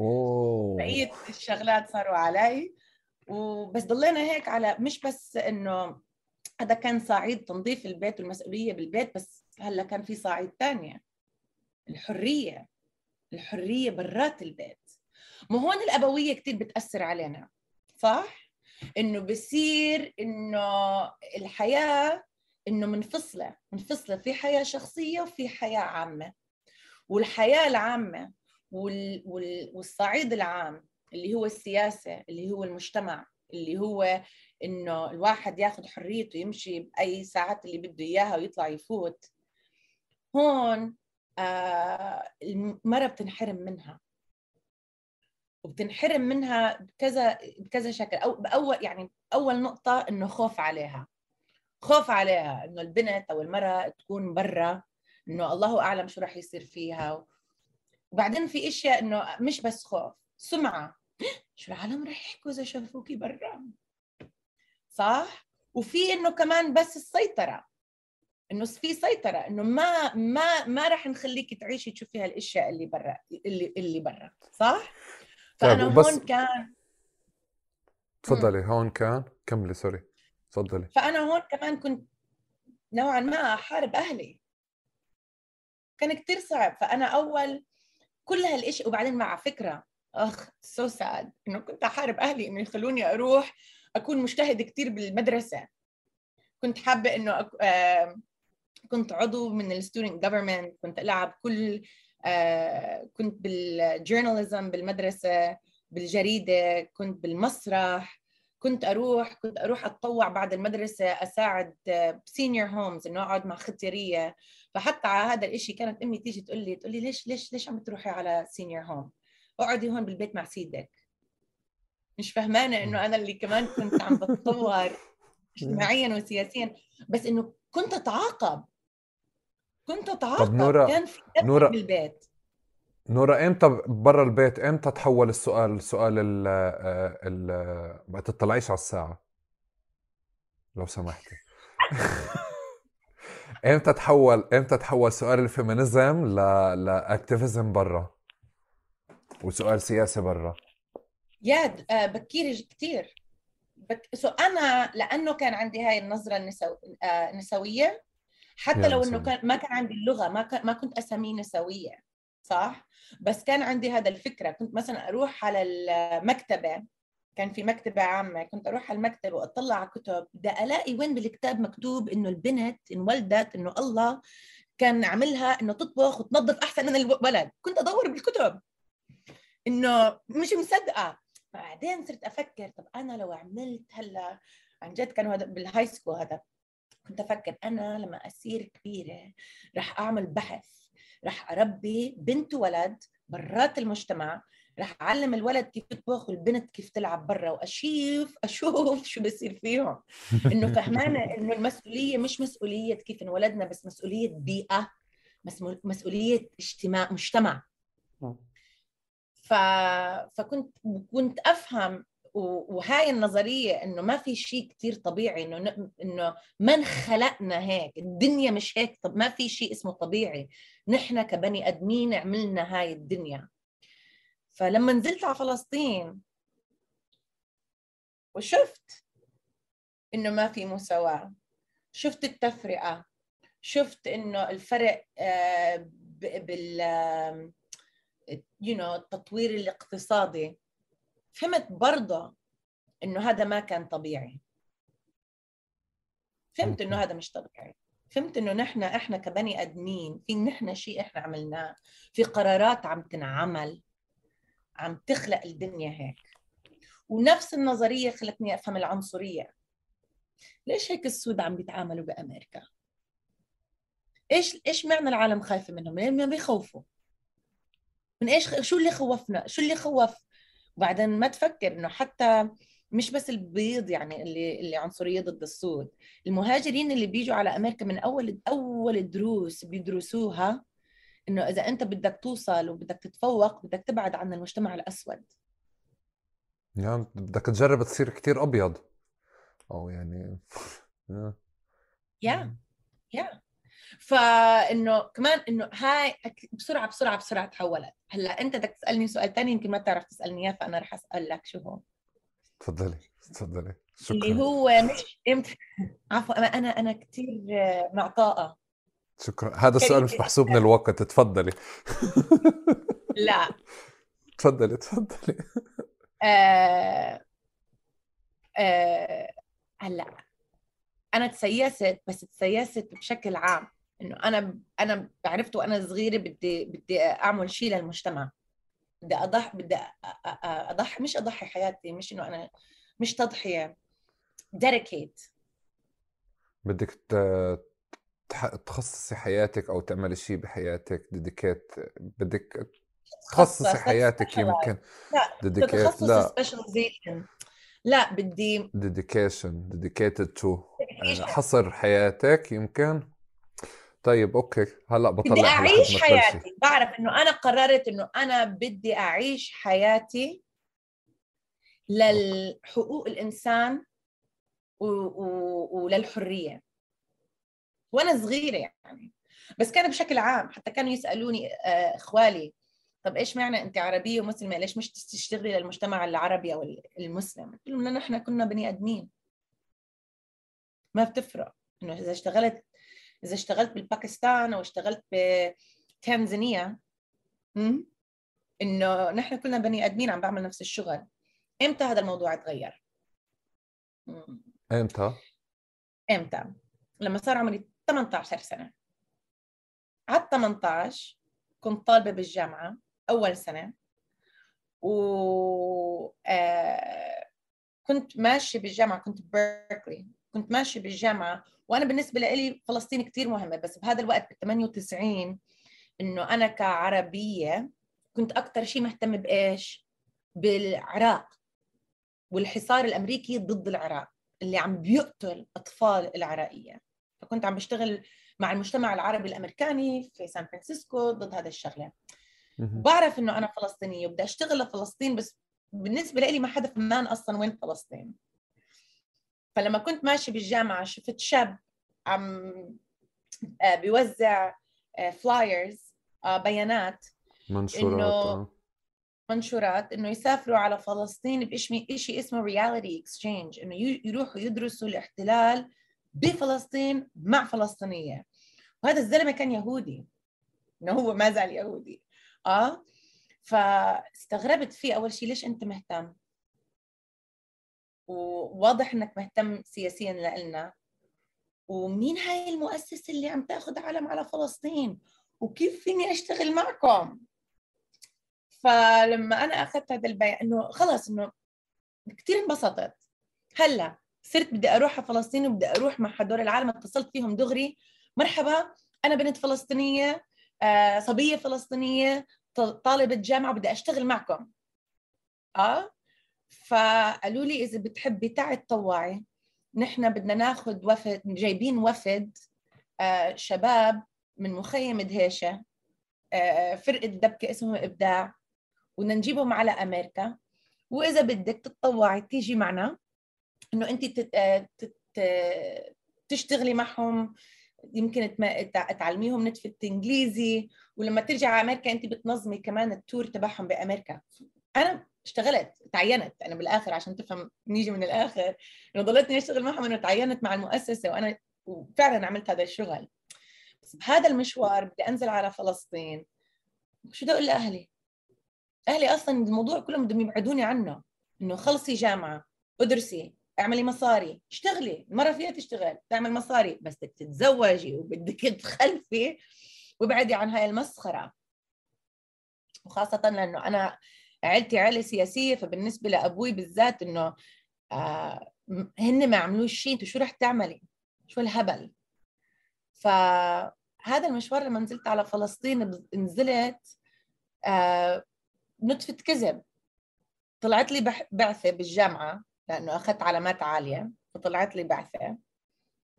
بقية الشغلات صاروا علي. وبس ضلينا هيك على مش بس إنه هذا كان صعيد تنظيف البيت والمسؤولية بالبيت بس هلأ كان في صعيد ثانية الحرية. الحرية برات البيت. ما هون الأبوية كثير بتأثر علينا صح؟ إنه بصير إنه الحياة إنه منفصلة منفصلة. في حياة شخصية وفي حياة عامة. والحياة العامة وال... وال... والصعيد العام اللي هو السياسة اللي هو المجتمع اللي هو إنه الواحد ياخذ حريته يمشي بأي ساعات اللي بده إياها ويطلع يفوت هون آه المرأة بتنحرم منها. وبتنحرم منها بكذا بكذا شكل. أو بأول يعني اول نقطة إنه خوف عليها. خوف عليها إنه البنت أو المرأة تكون برا إنه الله أعلم شو راح يصير فيها. وبعدين في إشياء إنه مش بس خوف سمعة. شو العالم راح يحكوا إذا شافوكي برا؟ صح؟ وفي إنه كمان بس السيطرة. إنه في سيطرة إنه ما ما ما راح نخليك تعيشي تشوفي هالإشياء اللي برا اللي اللي برا. صح؟ فأنا طيب هون كان تفضلي هون كان كملي سوري تفضلي. فأنا هون كمان كنت نوعا ما أحارب أهلي. كان كتير صعب فأنا أول كل هالشيء وبعدين مع فكرة أخ so sad إنه كنت أحارب أهلي إنه يخلوني أروح أكون مجتهده كثير بالمدرسة. كنت حابة إنه أك... آه كنت عضو من الـ student government كنت ألعب كل كنت بالـ journalism بالمدرسة بالجريدة كنت بالمسرح كنت أروح كنت أروح أتطوع بعد المدرسة أساعد بـ senior homes إنه أقعد مع ختياريه فحتى على هذا الشيء كانت أمي تيجي تقول لي تقول لي ليش ليش ليش عم تروحي على senior home اقعدي هون بالبيت مع سيدك. مش فهمانة إنه أنا اللي كمان كنت عم بتطور اجتماعيا وسياسيا. بس إنه كنت أتعاقب. كنت أتعاقب نورا كان في نورا بالبيت نورا إمتى برا البيت؟ إمتى تحول السؤال سؤال ال ال ما تطلعيش على الساعة لو سمحتي. إمتى تحول إمتى تحول سؤال الـ feminism ل لـ activism برا؟ وسؤال سياسي برا. yeah آه، بكير كثير بك... so أنا لأنه كان عندي هاي النظرة النسو... آه، النسوية حتى لو إنه كان ما كان عندي اللغة ما كان... ما كنت اسميه نسويه صح؟ بس كان عندي هذا الفكرة. كنت مثلا أروح على المكتبة كان في مكتبة عامة كنت أروح على المكتب وأطلع على كتب بدي ألاقي وين بالكتاب مكتوب إنه البنت انولدت إنه الله كان عاملها إنه تطبخ وتنظف أحسن من الولد. كنت أدور بالكتب إنه مش مصدقة. بعدين صرت أفكر طب أنا لو عملت هلأ عن جد كانوا هذا بالـ high school هذا. كنت أفكر أنا لما أصير كبيرة رح أعمل بحث رح أربي بنت وولد برات المجتمع رح أعلم الولد كيف يطبخ والبنت كيف تلعب برا وأشوف أشوف شو بصير فيهم. إنه فهمانه إنه المسؤولية مش مسؤولية كيف انولدنا بس مسؤولية بيئة مسؤولية اجتماع مجتمع. ف... فكنت كنت أفهم وهاي النظرية إنه ما في شيء كثير طبيعي إنه إنه ما انخلقنا هيك الدنيا مش هيك طب ما في شيء اسمه طبيعي. نحن كبني آدمين عملنا هاي الدنيا. فلما نزلت على فلسطين وشفت إنه ما في مساواة شفت التفرقة شفت إنه الفرق آه، بال you know التطوير الاقتصادي فهمت برضه إنه هذا ما كان طبيعي. فهمت إنه هذا مش طبيعي. فهمت إنه نحن إحنا كبني آدمين في نحن شيء إحنا عملناه في قرارات عم تنعمل عم تخلق الدنيا هيك. ونفس النظرية خلتني أفهم العنصرية. ليش هيك السود عم بيتعاملوا بأمريكا؟ إيش إيش معنى العالم خايفة منهم؟ ليه ما بيخوفوا. من إيش شو اللي خوفنا؟ شو اللي خوف وبعدين ما تفكر إنه حتى مش بس البيض يعني اللي اللي عنصرية ضد السود المهاجرين اللي بيجوا على أمريكا من أول أول الدروس بيدرسوها إنه إذا أنت بدك توصل وبدك تتفوق بدك تبعد عن المجتمع الأسود. يعني بدك تجرب تصير كتير أبيض. أو يعني يا يا فإنه كمان إنه هاي بسرعة بسرعة بسرعة تحولت. هلأ أنت بدك تسألني سؤال ثاني يمكن ما بتعرف تسألني إياه فأنا رح أسأل لك شو هو. تفضلي تفضلي. شكرا. اللي هو مش إمتى؟ عفوا أنا أنا كثير معطاءه شكرا. هذا السؤال مش محسوب من الوقت. تفضلي. لا. تفضلي تفضلي. آه آه هلأ. أنا تسيست بس تسيست بشكل عام. إنه أنا أنا عرفت وأنا صغيرة بدي بدي أعمل شيء للمجتمع. بدي اضحي بدي اضحي مش أضحي حياتي مش إنه أنا مش تضحية ديديكيت بدك تخصصي حياتك أو تعملي شيء بحياتك dedicate بدك تخصصي حياتك يمكن. لا dedicate لا. لا بدي dedication dedicated to حصر حياتك يمكن. طيب okay. هلأ بطلع بدي أعيش حياتي. بعرف إنه أنا قررت إنه أنا بدي أعيش حياتي للحقوق الإنسان و... و... وللحرية. وأنا صغيرة يعني. بس كان بشكل عام. حتى كانوا يسألوني آه، إخوالي طب إيش معنى أنت عربية ومسلمة؟ ليش مش تشتغلي للمجتمع العربي أو المسلم؟ قلت لهم إحنا كنا بني آدمين. ما بتفرق. إنه إذا اشتغلت إذا اشتغلت بالباكستان أو اشتغلت بتنزانيا إنه نحن كلنا بني آدمين عم بعمل نفس الشغل. إمتى هذا الموضوع تغير؟ إمتى؟ إمتى؟ لما صار عمري 18 سنة. على 18 كنت طالبة بالجامعة أول سنة. و آه كنت ماشية بالجامعة كنت بيركلي كنت ماشيه بالجامعة وأنا بالنسبة لي فلسطين كثير مهمة بس بهذا الوقت بال 98 إنه أنا كعربية كنت أكثر شيء مهتمة بإيش؟ بالعراق والحصار الأمريكي ضد العراق اللي عم بيقتل أطفال العراقية. فكنت عم بشتغل مع المجتمع العربي الأمريكاني في سان فرانسيسكو ضد هذا الشغلة. بعرف إنه أنا فلسطينية وبدي أشتغل لفلسطين بس بالنسبة لي ما حدا فهمان أصلا وين فلسطين. فلما كنت ماشي بالجامعة شفت شاب عم آه، بيوزع flyers آه، آه، بيانات. منشورات منشورات إنه يسافروا على فلسطين بشيء اسمه reality exchange إنه يروحوا يدرسوا الاحتلال بفلسطين مع فلسطينية. وهذا الزلمة كان يهودي. إنه هو ما زال يهودي. آه؟ فاستغربت فيه أول شيء ليش أنت مهتم؟ وواضح إنك مهتم سياسيا لنا ومين هاي المؤسسه اللي عم تأخذ علم على فلسطين؟ وكيف فيني أشتغل معكم؟ فلما أنا أخذت هذا البيان إنه خلص إنه كثير انبسطت. هلأ صرت بدي أروح على فلسطين وبدي أروح مع هدول العالم اتصلت فيهم دغري. مرحبا أنا بنت فلسطينية آه، صبية فلسطينية طالبة جامعة بدي أشتغل معكم. آه فقالوا لي إذا بتحبي تعي تطوعي. نحن بدنا ناخذ وفد جايبين وفد آه شباب من مخيم دهيشة آه فرقة دبكة اسمهم إبداع. بدنا نجيبهم على أمريكا. وإذا بدك تتطوعي تيجي معنا. إنه انت آه، تشتغلي معهم. يمكن تعلميهم نتفة إنجليزي. ولما ترجع على أمريكا انت بتنظمي كمان التور تبعهم بأمريكا. أنا اشتغلت تعينت. أنا بالآخر عشان تفهم نيجي من الآخر انه ضليتني أشتغل معهم انه تعينت مع المؤسسة وأنا وفعلا عملت هذا الشغل. بس بهذا المشوار بدي أنزل على فلسطين. شو بدي أقول لأهلي؟ أهلي أصلا الموضوع كلهم بدهم يبعدوني عنه. إنه خلصي جامعة ادرسي اعملي مصاري اشتغلي. المرة فيها تشتغل تعمل مصاري. بس بدك تتزوجي وبدك تخلفي وابعدي عن هاي المسخرة. وخاصة لأنه أنا عيلتي عيلة سياسية فبالنسبة لأبوي بالذات إنه آه هن ما عملوش شيء أنتوا شو رح تعملي؟ شو الهبل؟ فهذا المشوار لما نزلت على فلسطين نزلت آه نطفة كذب. طلعت لي بعثة بالجامعة لأنه أخذت علامات عالية فطلعت لي بعثة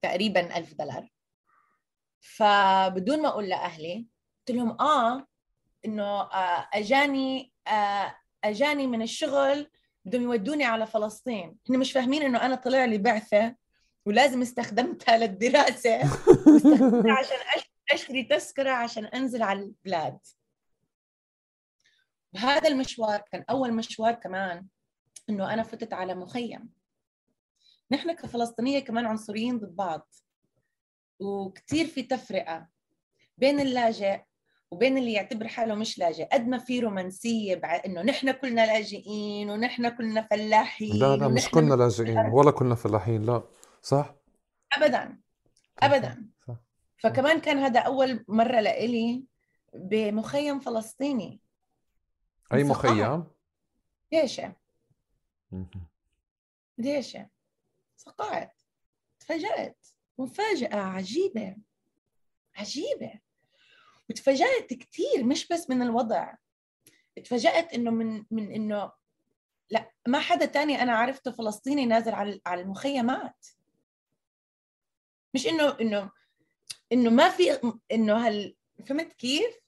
تقريبا ألف دولار. فبدون ما أقول لأهلي قلت لهم آه إنه آه أجاني آه أجاني من الشغل بدهم يودوني على فلسطين. هن مش فاهمين إنه أنا طلع لي بعثة ولازم استخدمتها للدراسة. عشان أشتري تذكرة عشان أنزل على البلاد. هذا المشوار كان أول مشوار كمان إنه أنا فتت على مخيم. نحن كفلسطينية كمان عنصريين ضد بعض وكثير في تفرقة بين اللاجئ وبين اللي يعتبر حاله مش لاجئ. قد ما في رومانسية بع... إنه نحن كلنا لاجئين ونحن كلنا فلاحين لا لا مش كلنا لاجئين ولا كلنا فلاحين لا. صح؟ ابدا. ابدا. صح. فكمان كان هذا أول مرة لإلي بمخيم فلسطيني. أي مخيم؟ ديشه ديشه صقعت تفاجأت. مفاجأة عجيبة. عجيبة. وتفاجأت كثير مش بس من الوضع. تفاجأت إنه من من إنه لا ما حدا تاني أنا عرفته فلسطيني نازل على على المخيمات مش إنه إنه إنه ما في إنه هل فهمت كيف؟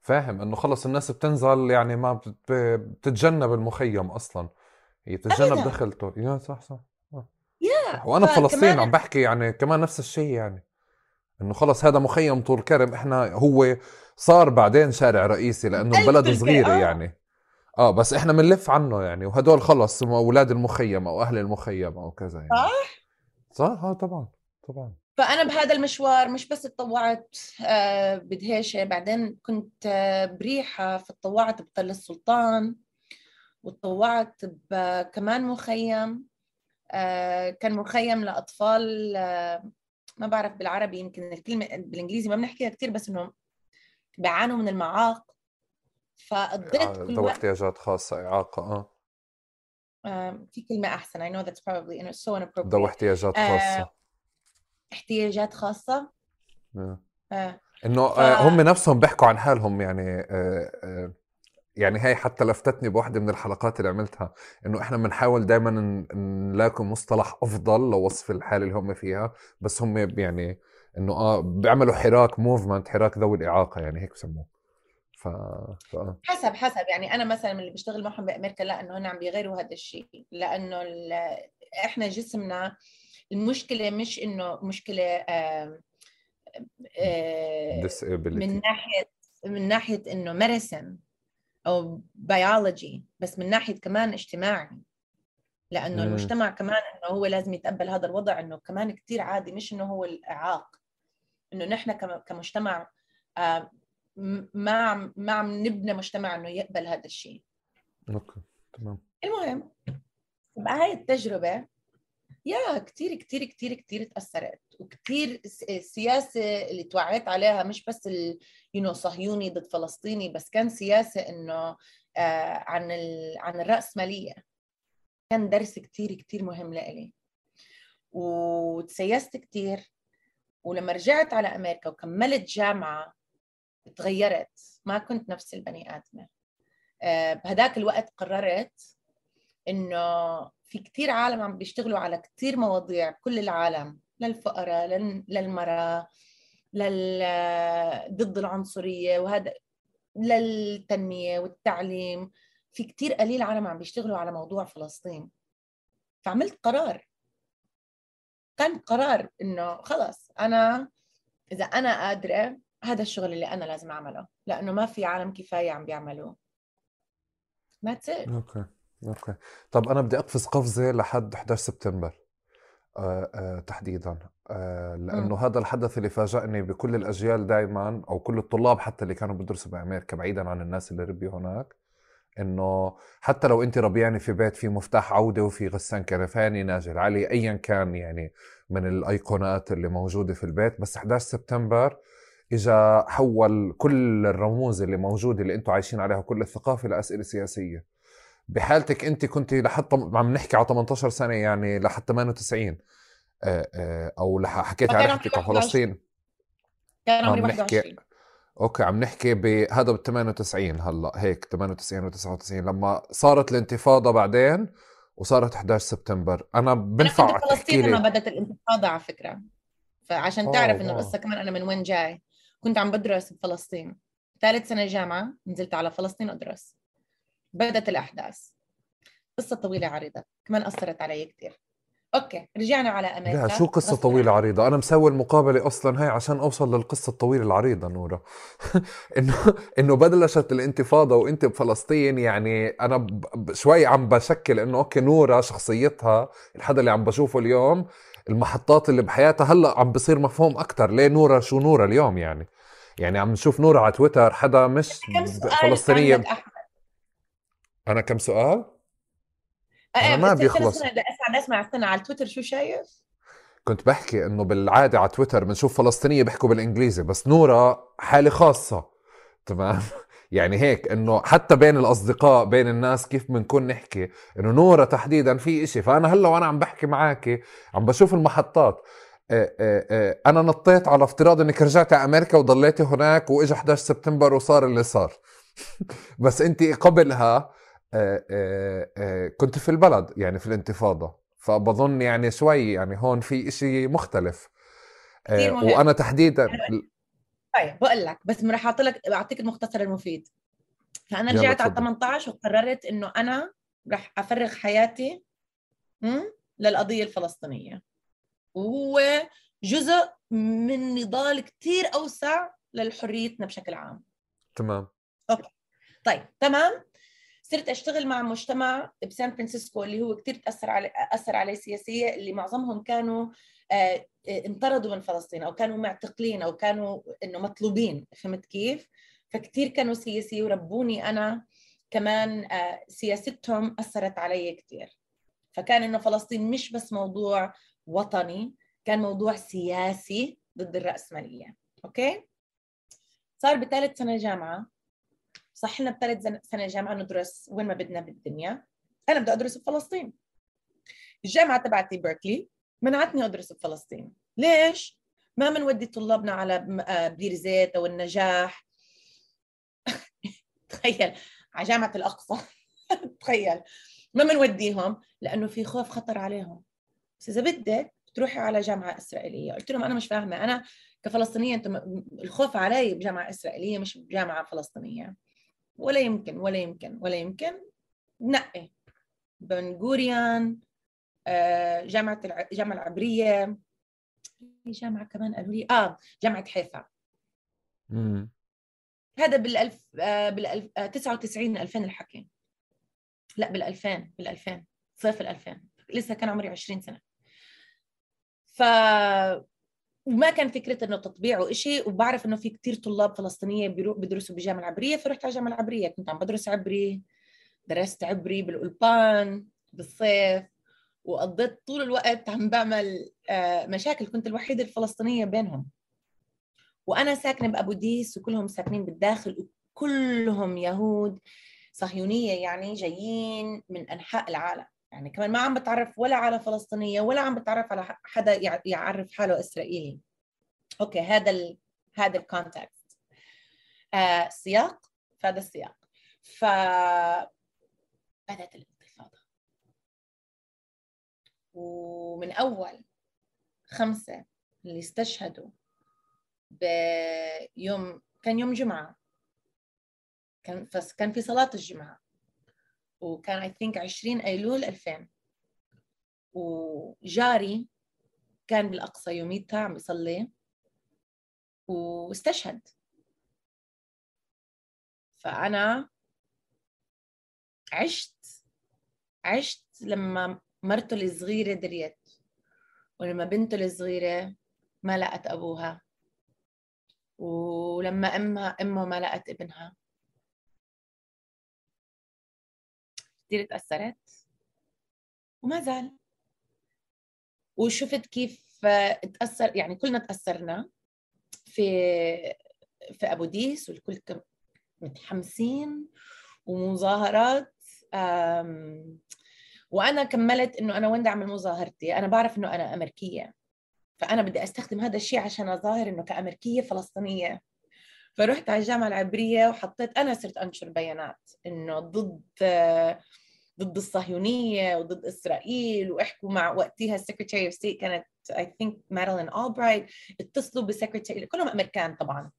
فاهم إنه خلص الناس بتنزل يعني ما بتتجنب المخيم أصلا. هي بتتجنب دخلته. يا صح صح. يا وأنا بفلسطين عم بحكي يعني كمان نفس الشيء يعني. إنه خلص هذا مخيم طول كرم. إحنا هو صار بعدين شارع رئيسي لأنه البلد صغيرة آه. يعني. آه بس إحنا بنلف عنه يعني. وهدول خلص أولاد المخيم أو أهل المخيم أو كذا يعني. صح؟ صح؟ آه طبعا طبعا. فأنا بهذا المشوار مش بس تطوعت آه بدهيشة بعدين كنت آه بريحة فتطوعت بتل السلطان وتطوعت بكمان مخيم آه كان مخيم لأطفال آه ما بعرف بالعربي يمكن الكلمة بالإنجليزي ما بنحكيها كثير بس إنه بيعانوا من المعاق. فقضيت آه، كل ذوي احتياجات خاصة إعاقة آه. في كلمة أحسن. I know that's probably so inappropriate. ذوي احتياجات خاصة. آه احتياجات خاصة. آه. آه. إنه ف... آه هم نفسهم بيحكوا عن حالهم يعني آه آه يعني هي حتى لفتتني بواحدة من الحلقات اللي عملتها إنه إحنا بنحاول دائما نلاقي مصطلح أفضل لوصف الحالة اللي هم فيها بس هم يعني إنه آه بيعملوا حراك موفمنت حراك ذوي الإعاقة يعني هيك بسموه. ف... ف... حسب حسب يعني أنا مثلا من اللي بشتغل معهم بأمريكا لا إنه هن عم بيغيروا هذا الشيء لأنه ال... إحنا جسمنا المشكلة مش إنه مشكلة آه... آه... من ناحية من ناحية إنه medicine أو بيولوجي بس من ناحية كمان اجتماعي. لأنه مم. المجتمع كمان إنه هو لازم يتقبل هذا الوضع إنه كمان كثير عادي مش إنه هو الإعاق. إنه نحن كمجتمع آه، ما عم ما عم نبنى مجتمع إنه يقبل هذا الشيء. okay تمام. المهم بهاي التجربة يا كثير كثير كثير كثير تأثرت. وكثير السياسة اللي توعيت عليها مش بس يو صهيوني ضد فلسطيني بس كان سياسة إنه آه عن عن الراسماليه كان درس كثير كثير مهم لإلي. وتسيست كثير ولما رجعت على أمريكا وكملت جامعة تغيرت. ما كنت نفس البني آدمة. آه بهداك الوقت قررت إنه في كثير عالم عم بيشتغلوا على كثير مواضيع كل العالم. للفقراء للمرأة لل ضد العنصرية وهذا للتنمية والتعليم. في كثير قليل عالم عم بيشتغلوا على موضوع فلسطين. فعملت قرار. كان قرار إنه خلص أنا إذا أنا قادرة هذا الشغل اللي أنا لازم أعمله لأنه ما في عالم كفاية عم بيعملوه. It. أوكي أوكي. طب أنا بدي أقفز قفزة لحد 11 سبتمبر. تحديدا. آه لأنه م. هذا الحدث اللي فاجأني بكل الأجيال دائما أو كل الطلاب حتى اللي كانوا بيدرسوا بأمريكا بعيدا عن الناس اللي ربيوا هناك إنه حتى لو انت ربياني في بيت في مفتاح عودة وفي غسان كنفاني ناجي العلي ايا كان يعني من الأيقونات اللي موجودة في البيت. بس 11 سبتمبر اجى حول كل الرموز اللي موجودة اللي أنتم عايشين عليها كل الثقافة لأسئلة سياسية. بحالتك انت كنت لحد عم نحكي على 18 سنة يعني لحد 98 آه، آه، أو لح حكيت على حكيك على فلسطين. كان عمري 21 أوكي عم نحكي بهذا بال 98 هلأ هيك 98 و99 لما صارت الانتفاضة بعدين وصارت 11 سبتمبر. أنا بنفع أنا كنت فلسطين لما بدأت الانتفاضة على فكرة. فعشان تعرف إنه القصة كمان أنا من وين جاي. كنت عم بدرس بفلسطين. ثالث سنة جامعة نزلت على فلسطين أدرس. بدت الأحداث. قصة طويلة عريضة كمان أثرت علي كثير أوكي رجعنا على أمريكا لا شو قصة طويلة عريضة؟ أنا مسوي المقابلة أصلا هاي عشان أوصل للقصة الطويلة العريضة نورا. إنه إنه بلشت الانتفاضة وأنت بفلسطين يعني أنا شوي عم بشكل إنه أوكي نورا شخصيتها الحدا اللي عم بشوفه اليوم المحطات اللي بحياتها هلأ عم بصير مفهوم أكثر ليه نورا شو نورا اليوم يعني؟ يعني عم نشوف نور على تويتر حدا مش فلسطينيه أنا كم سؤال؟ أنا ما بيخلص بدي أسمع استنى على تويتر شو شايف؟ كنت بحكي إنه بالعادة على تويتر بنشوف فلسطينية بيحكوا بالإنجليزي بس نورا حالة خاصة. تمام؟ يعني هيك إنه حتى بين الأصدقاء بين الناس كيف بنكون نحكي إنه نورا تحديدا في إشي. فأنا هلأ وأنا عم بحكي معك عم بشوف المحطات. آه، آه، آه، أنا نطيت على افتراض إنك رجعت على أمريكا وضليتي هناك واجى 11 سبتمبر وصار اللي صار. بس انت قبلها كنت في البلد يعني في الانتفاضة. فبظن يعني شوي يعني هون في إشي مختلف. وأنا تحديدا طيب بقول لك بس راح أعطي لك أعطيك المختصر المفيد. فأنا رجعت على 18 وقررت إنه أنا راح أفرغ حياتي للقضية الفلسطينية. وهو جزء من نضال كثير أوسع لحريتنا بشكل عام. تمام. okay. طيب تمام؟ صرت أشتغل مع مجتمع بسان فرانسيسكو اللي هو كثير تاثر علي أثر علي سياسيا اللي معظمهم كانوا آه، انطردوا من فلسطين أو كانوا معتقلين أو كانوا إنه مطلوبين فهمت كيف؟ فكثير كانوا سياسي وربوني أنا كمان آه، سياستهم أثرت علي كثير فكان إنه فلسطين مش بس موضوع وطني كان موضوع سياسي ضد الرأسمالية. أوكي؟ صار بثالث سنة جامعة. صح لنا بثالث سنة جامعة ندرس وين ما بدنا بالدنيا. أنا بدي أدرس بفلسطين. الجامعة تبعتي بيركلي منعتني أدرس بفلسطين. ليش؟ ما بنودي طلابنا على آه، بير زيت أو النجاح. تخيل على جامعة الأقصى. تخيل. ما بنوديهم لأنه في خوف خطر عليهم. بس إذا بدك تروحي على جامعة إسرائيلية. قلت لهم أنا مش فاهمة. أنا كفلسطينية انت الخوف علي بجامعة إسرائيلية مش بجامعة فلسطينية. ولا يمكن ولا يمكن ولا يمكن. نقي بن غوريان آه، جامعة الجامعة العبرية. جامعة كمان قالوا لي آه جامعة حيفا. امم هذا بالألف آه بالألف آه 99 2000 الحكي. لا بال2000 بال2000 صيف ال2000 لسه كان عمري 20 سنة. ف وما كان فكره إنه تطبيع وإشي وبعرف إنه في كتير طلاب فلسطينيه بيدرسوا بالجامعة العبريه فرحت على الجامعة العبرية. كنت عم بدرس عبري درست عبري بالأولبان بالصيف وقضيت طول الوقت عم بعمل آه، مشاكل كنت الوحيدة الفلسطينية بينهم. وأنا ساكنة بأبو ديس وكلهم ساكنين بالداخل وكلهم يهود صهيونية يعني جايين من أنحاء العالم. يعني كمان ما عم بتعرف ولا على فلسطينية ولا عم بتعرف على حدا يعرف حاله إسرائيلي. okay هذا ال هذا ال context آه سياق. فهذا السياق. ف بدأت الانتفاضة. ومن أول خمسة اللي استشهدوا بيوم كان يوم جمعة. كان كان في صلاة الجمعة. وكان اي ثينك 20 أيلول 2000 وجاري كان بالأقصى يوميتها عم بيصلي واستشهد. فأنا عشت عشت لما مرته الصغيرة دريت. ولما بنته الصغيرة ما لقت أبوها. ولما أمها أمه ما لقت ابنها. كثير تأثرت وما زال. وشفت كيف تأثر يعني كلنا تأثرنا في في أبو ديس والكل متحمسين ومظاهرات وأنا كملت إنه أنا وين أعمل مظاهرتي؟ أنا بعرف إنه أنا أمريكية. فأنا بدي أستخدم هذا الشيء عشان أظاهر إنه كأمريكية فلسطينية. فرحت على الجامعة العبرية وحطيت أنا صرت أنشر بيانات إنه ضد ضد الصهيونية وضد إسرائيل وإحكوا مع وقتها ال secretary of state كانت I think مادلين اولبرايت اتصلوا بال secretary كلهم أمريكان طبعا.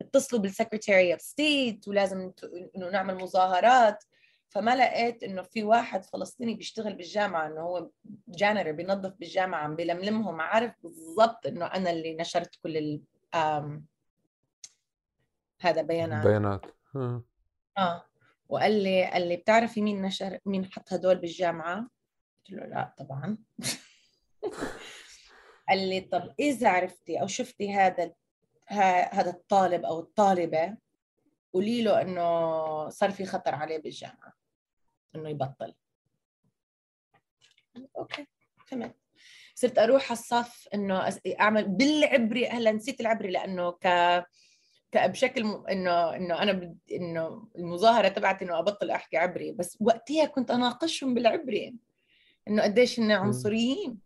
اتصلوا بال secretary of state ولازم إنه نعمل مظاهرات. فما لقيت إنه في واحد فلسطيني بيشتغل بالجامعة إنه هو janitor بينظف بالجامعة عم بلملمهم عارف بالضبط إنه أنا اللي نشرت كل هذا بيانات بيانات. آه. وقال لي قال لي بتعرفي مين نشر مين حط هدول بالجامعة؟ قلت له لا طبعا. قال لي طب إذا عرفتي أو شفتي هذا هذا الطالب أو الطالبة قولي له إنه صار في خطر عليه بالجامعة إنه يبطل. أوكي فهمت صرت أروح على الصف إنه أعمل بالعبري هلأ نسيت العبري لأنه ك بشكل م... إنه إنه أنا ب... إنه المظاهرة تبعت إنه أبطل أحكي عبري بس وقتها كنت أناقشهم بالعبري إنه قديش هن عنصريين.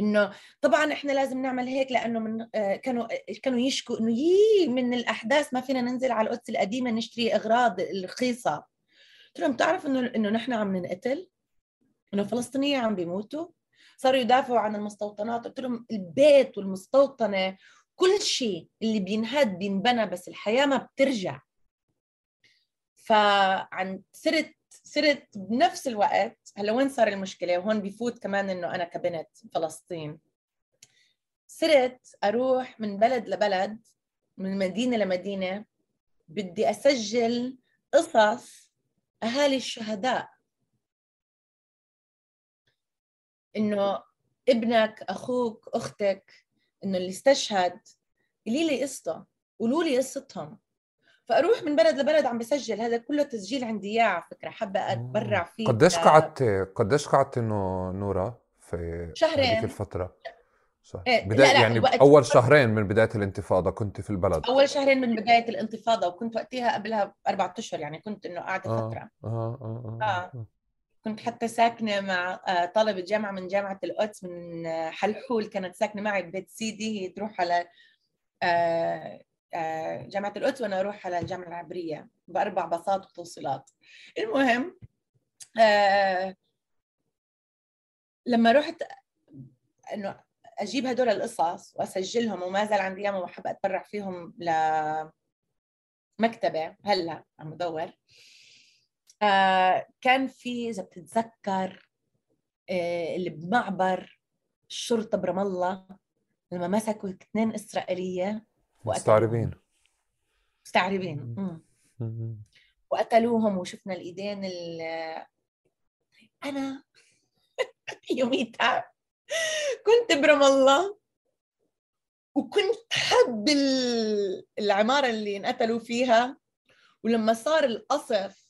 إنه طبعا إحنا لازم نعمل هيك لأنه من آه، كانوا كانوا يشكوا إنه يي من الأحداث ما فينا ننزل على القدس القديمة نشتري أغراض رخيصه قلت لهم بتعرف إنه إنه نحن عم ننقتل؟ إنه فلسطينيه عم بيموتوا؟ صاروا يدافعوا عن المستوطنات. قلت لهم البيت والمستوطنة كل شيء اللي بينهد بينبنى بس الحياة ما بترجع. فعن صرت صرت بنفس الوقت هلا وين صار المشكلة؟ وهون بيفوت كمان إنه أنا كبنت فلسطين. صرت أروح من بلد لبلد من مدينة لمدينة بدي أسجل قصص أهالي الشهداء. إنه ابنك أخوك أختك انه اللي استشهد قولي لي قصته قولوا لي قصتهم فأروح من بلد لبلد عم بسجل هذا كله تسجيل عندي اياه على فكرة حابه أتبرع فيه قديش قعدت قديش قعدت انه نورا في شهرين هذيك الفترة صح. إيه بداية لا لا يعني أول شهرين من بداية الانتفاضة كنت في البلد أول شهرين من بداية الانتفاضة وكنت وقتها قبلها باربع أشهر يعني كنت إنه قاعدة آه. فترة آه. آه. آه. آه. آه. كنت حتى ساكنة مع آه، طالبة جامعة من جامعة القدس من حلحول كانت ساكنة معي ببيت سيدي هي تروح على جامعة القدس وأنا أروح على الجامعة العبرية بأربع باصات وتوصيلات المهم لما رحت إنه أجيب هدول القصص وأسجلهم وما زال عندي إياهم وبحب أتبرع فيهم لمكتبه هلا عم بدور آه كان في إذا بتتذكر آه اللي بمعبر الشرطة برام الله لما مسكوا اثنين إسرائيلية مستعربين. مستعربين. وقتلوهم وشفنا الإيدين أنا يوميتها كنت برام الله وكنت حب العمارة اللي انقتلوا فيها ولما صار القصف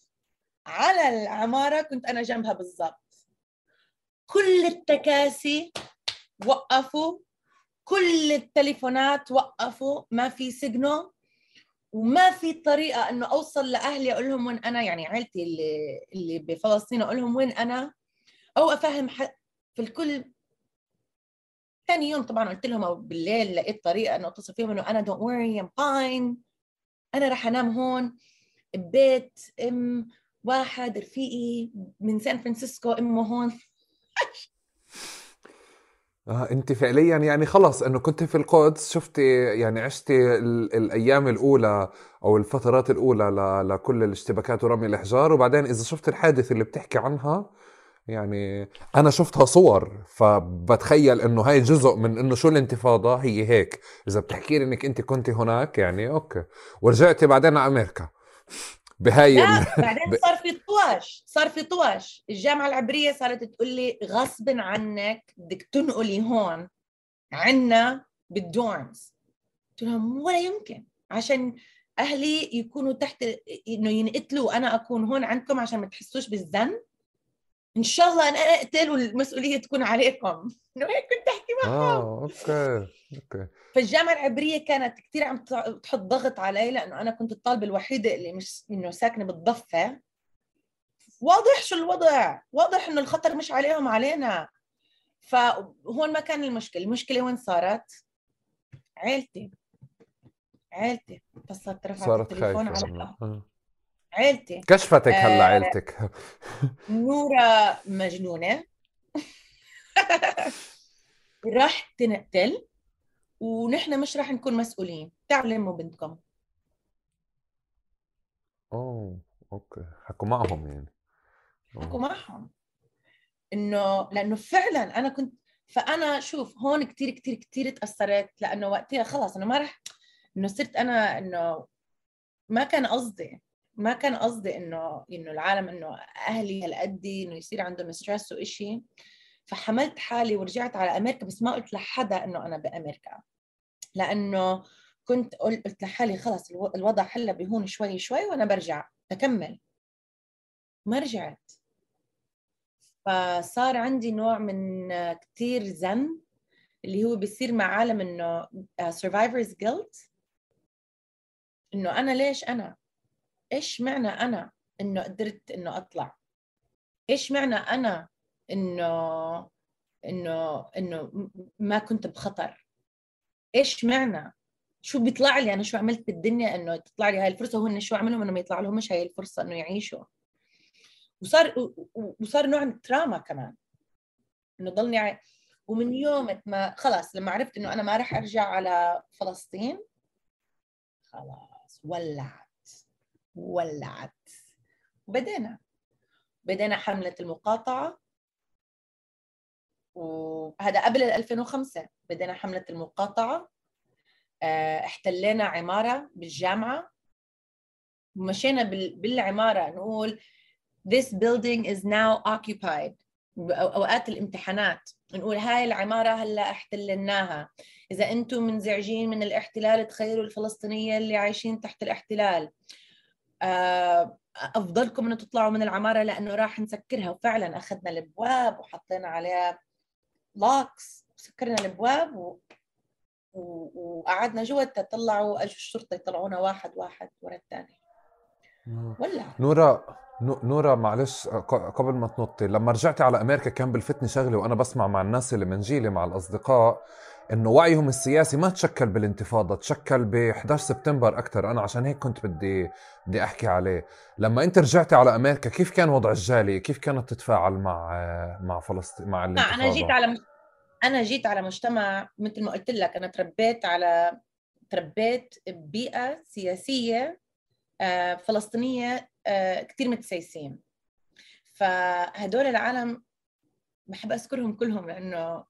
على العمارة كنت أنا جنبها بالضبط. كل التكاسي وقفوا كل التليفونات وقفوا ما في سجنوا وما في طريقة إنه أوصل لأهلي أقول لهم وين أنا يعني عيلتي اللي اللي بفلسطين أقول لهم وين أنا أو أفهم في الكل. ثاني يوم طبعا قلت لهم أو بالليل لقيت طريقة إنه أتصل فيهم إنه أنا don't worry I'm fine أنا رح أنام هون. ببيت أم واحد رفيقي من سان فرانسيسكو إمه هون. آه أنت فعليا يعني خلص إنه كنت في القدس شفتي يعني عشتي الأيام الأولى أو الفترات الأولى لكل الاشتباكات ورمي الإحجار. وبعدين إذا شفت الحادث اللي بتحكي عنها يعني أنا شفتها صور. فبتخيل إنه هاي جزء من إنه شو الانتفاضة؟ هي هيك. إذا بتحكي لي إنك أنت كنت هناك يعني okay. ورجعتي بعدين على أمريكا بهاي لا. بعدين صار في طواش صار في طواش الجامعة العبرية صارت تقول لي غصب عنك بدك تنقلي هون عنا بال dorms قلت لهم ولا يمكن عشان أهلي يكونوا تحت إنه ينقتلوا وأنا أكون هون عندكم عشان ما تحسوش بالذنب إن شاء الله أنا أقتل والمسؤولية تكون عليكم. إنه هيك كنت أحكي معهم آه okay okay. فالجامعة العبرية كانت كثير عم تحط ضغط علي لأنه أنا كنت الطالبة الوحيدة اللي مش إنه ساكنة بالضفة. واضح شو الوضع. واضح إنه الخطر مش عليهم علينا. فهون ما كان المشكلة. المشكلة وين صارت؟ عيلتي. عيلتي. اتصلت رفعت التليفون على عيلتي. كشفتك هلا آه عيلتك؟ نورة مجنونة. راح تنقتل ونحن مش راح نكون مسؤولين. تعالوا لموا بنتكم. أوه أوكي. حكوا معهم يعني. حكوا معهم. إنه لأنه فعلا أنا كنت فأنا شوف هون كثير كثير كثير تأثرت لأنه وقتها خلص أنا ما رح إنه صرت أنا إنه ما كان قصدي. ما كان قصدي إنه إنه العالم إنه أهلي هالقد إنه يصير عندهم ستريس وإشي. فحملت حالي ورجعت على أمريكا بس ما قلت لحدا إنه أنا بأمريكا. لأنه كنت قلت لحالي خلص الوضع هلأ بيهون شوي شوي وأنا برجع بكمل. ما رجعت. فصار عندي نوع من كثير ذنب اللي هو بيصير مع عالم إنه survivors آه، guilt إنه أنا ليش أنا؟ إيش معنى أنا إنه قدرت إنه أطلع؟ إيش معنى أنا إنه إنه إنه ما كنت بخطر؟ إيش معنى؟ شو بيطلع لي أنا؟ شو عملت بالدنيا إنه تطلع لي هاي الفرصة وهن شو عملوا؟ إنه ما يطلع لهمش هاي الفرصة إنه يعيشوا. وصار وصار نوع من التراما كمان. إنه ضلني ومن يوم ما خلاص لما عرفت إنه أنا ما راح أرجع على فلسطين خلاص ولعت. ولعت. وبدينا بدينا حملة المقاطعة. وهذا قبل 2005 بدينا حملة المقاطعة. آه، احتلينا عمارة بالجامعة. ومشينا بالعمارة. نقول this building is now occupied. اوقات الامتحانات. نقول هاي العمارة هلأ احتلناها. إذا أنتم منزعجين من الاحتلال تخيلوا الفلسطينية اللي عايشين تحت الاحتلال. أفضلكم إنه تطلعوا من العمارة لأنه راح نسكرها. وفعلا أخذنا الأبواب وحطينا عليها لوكس سكرنا الأبواب و... و... وقعدنا جوا طلعوا اجوا الشرطة يطلعونا واحد واحد ورا الثاني. ولا. نورا نورا معلش قبل ما تنطي لما رجعتي على أمريكا كان بلفتني شغلة وأنا بسمع مع الناس اللي من جيلي مع الأصدقاء إنه وعيهم السياسي ما تشكل بالانتفاضة تشكل ب 11 سبتمبر أكثر أنا عشان هيك كنت بدي بدي أحكي عليه. لما أنت رجعتي على أمريكا كيف كان وضع الجالية؟ كيف كانت تتفاعل مع مع فلسطين مع الانتفاضه أنا جيت على أنا جيت على مجتمع مثل ما قلت لك. أنا تربيت على تربيت ببيئة سياسية آه، فلسطينية آه، كثير متسيسين. فهدول العالم بحب أذكرهم كلهم لأنه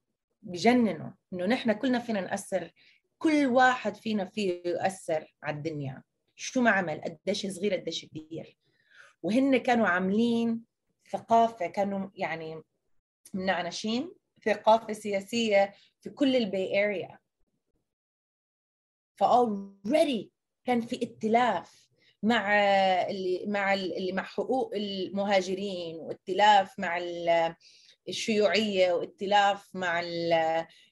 بجننوا إنه نحن كلنا فينا نأثر كل واحد فينا فيه يؤثر على الدنيا. شو ما عمل؟ قديش صغير قديش كبير. وهن كانوا عاملين ثقافة كانوا يعني منعنشين ثقافة سياسية في كل ال Bay Area ف already كان في ائتلاف مع اللي مع اللي مع حقوق المهاجرين وائتلاف مع الشيوعية وائتلاف مع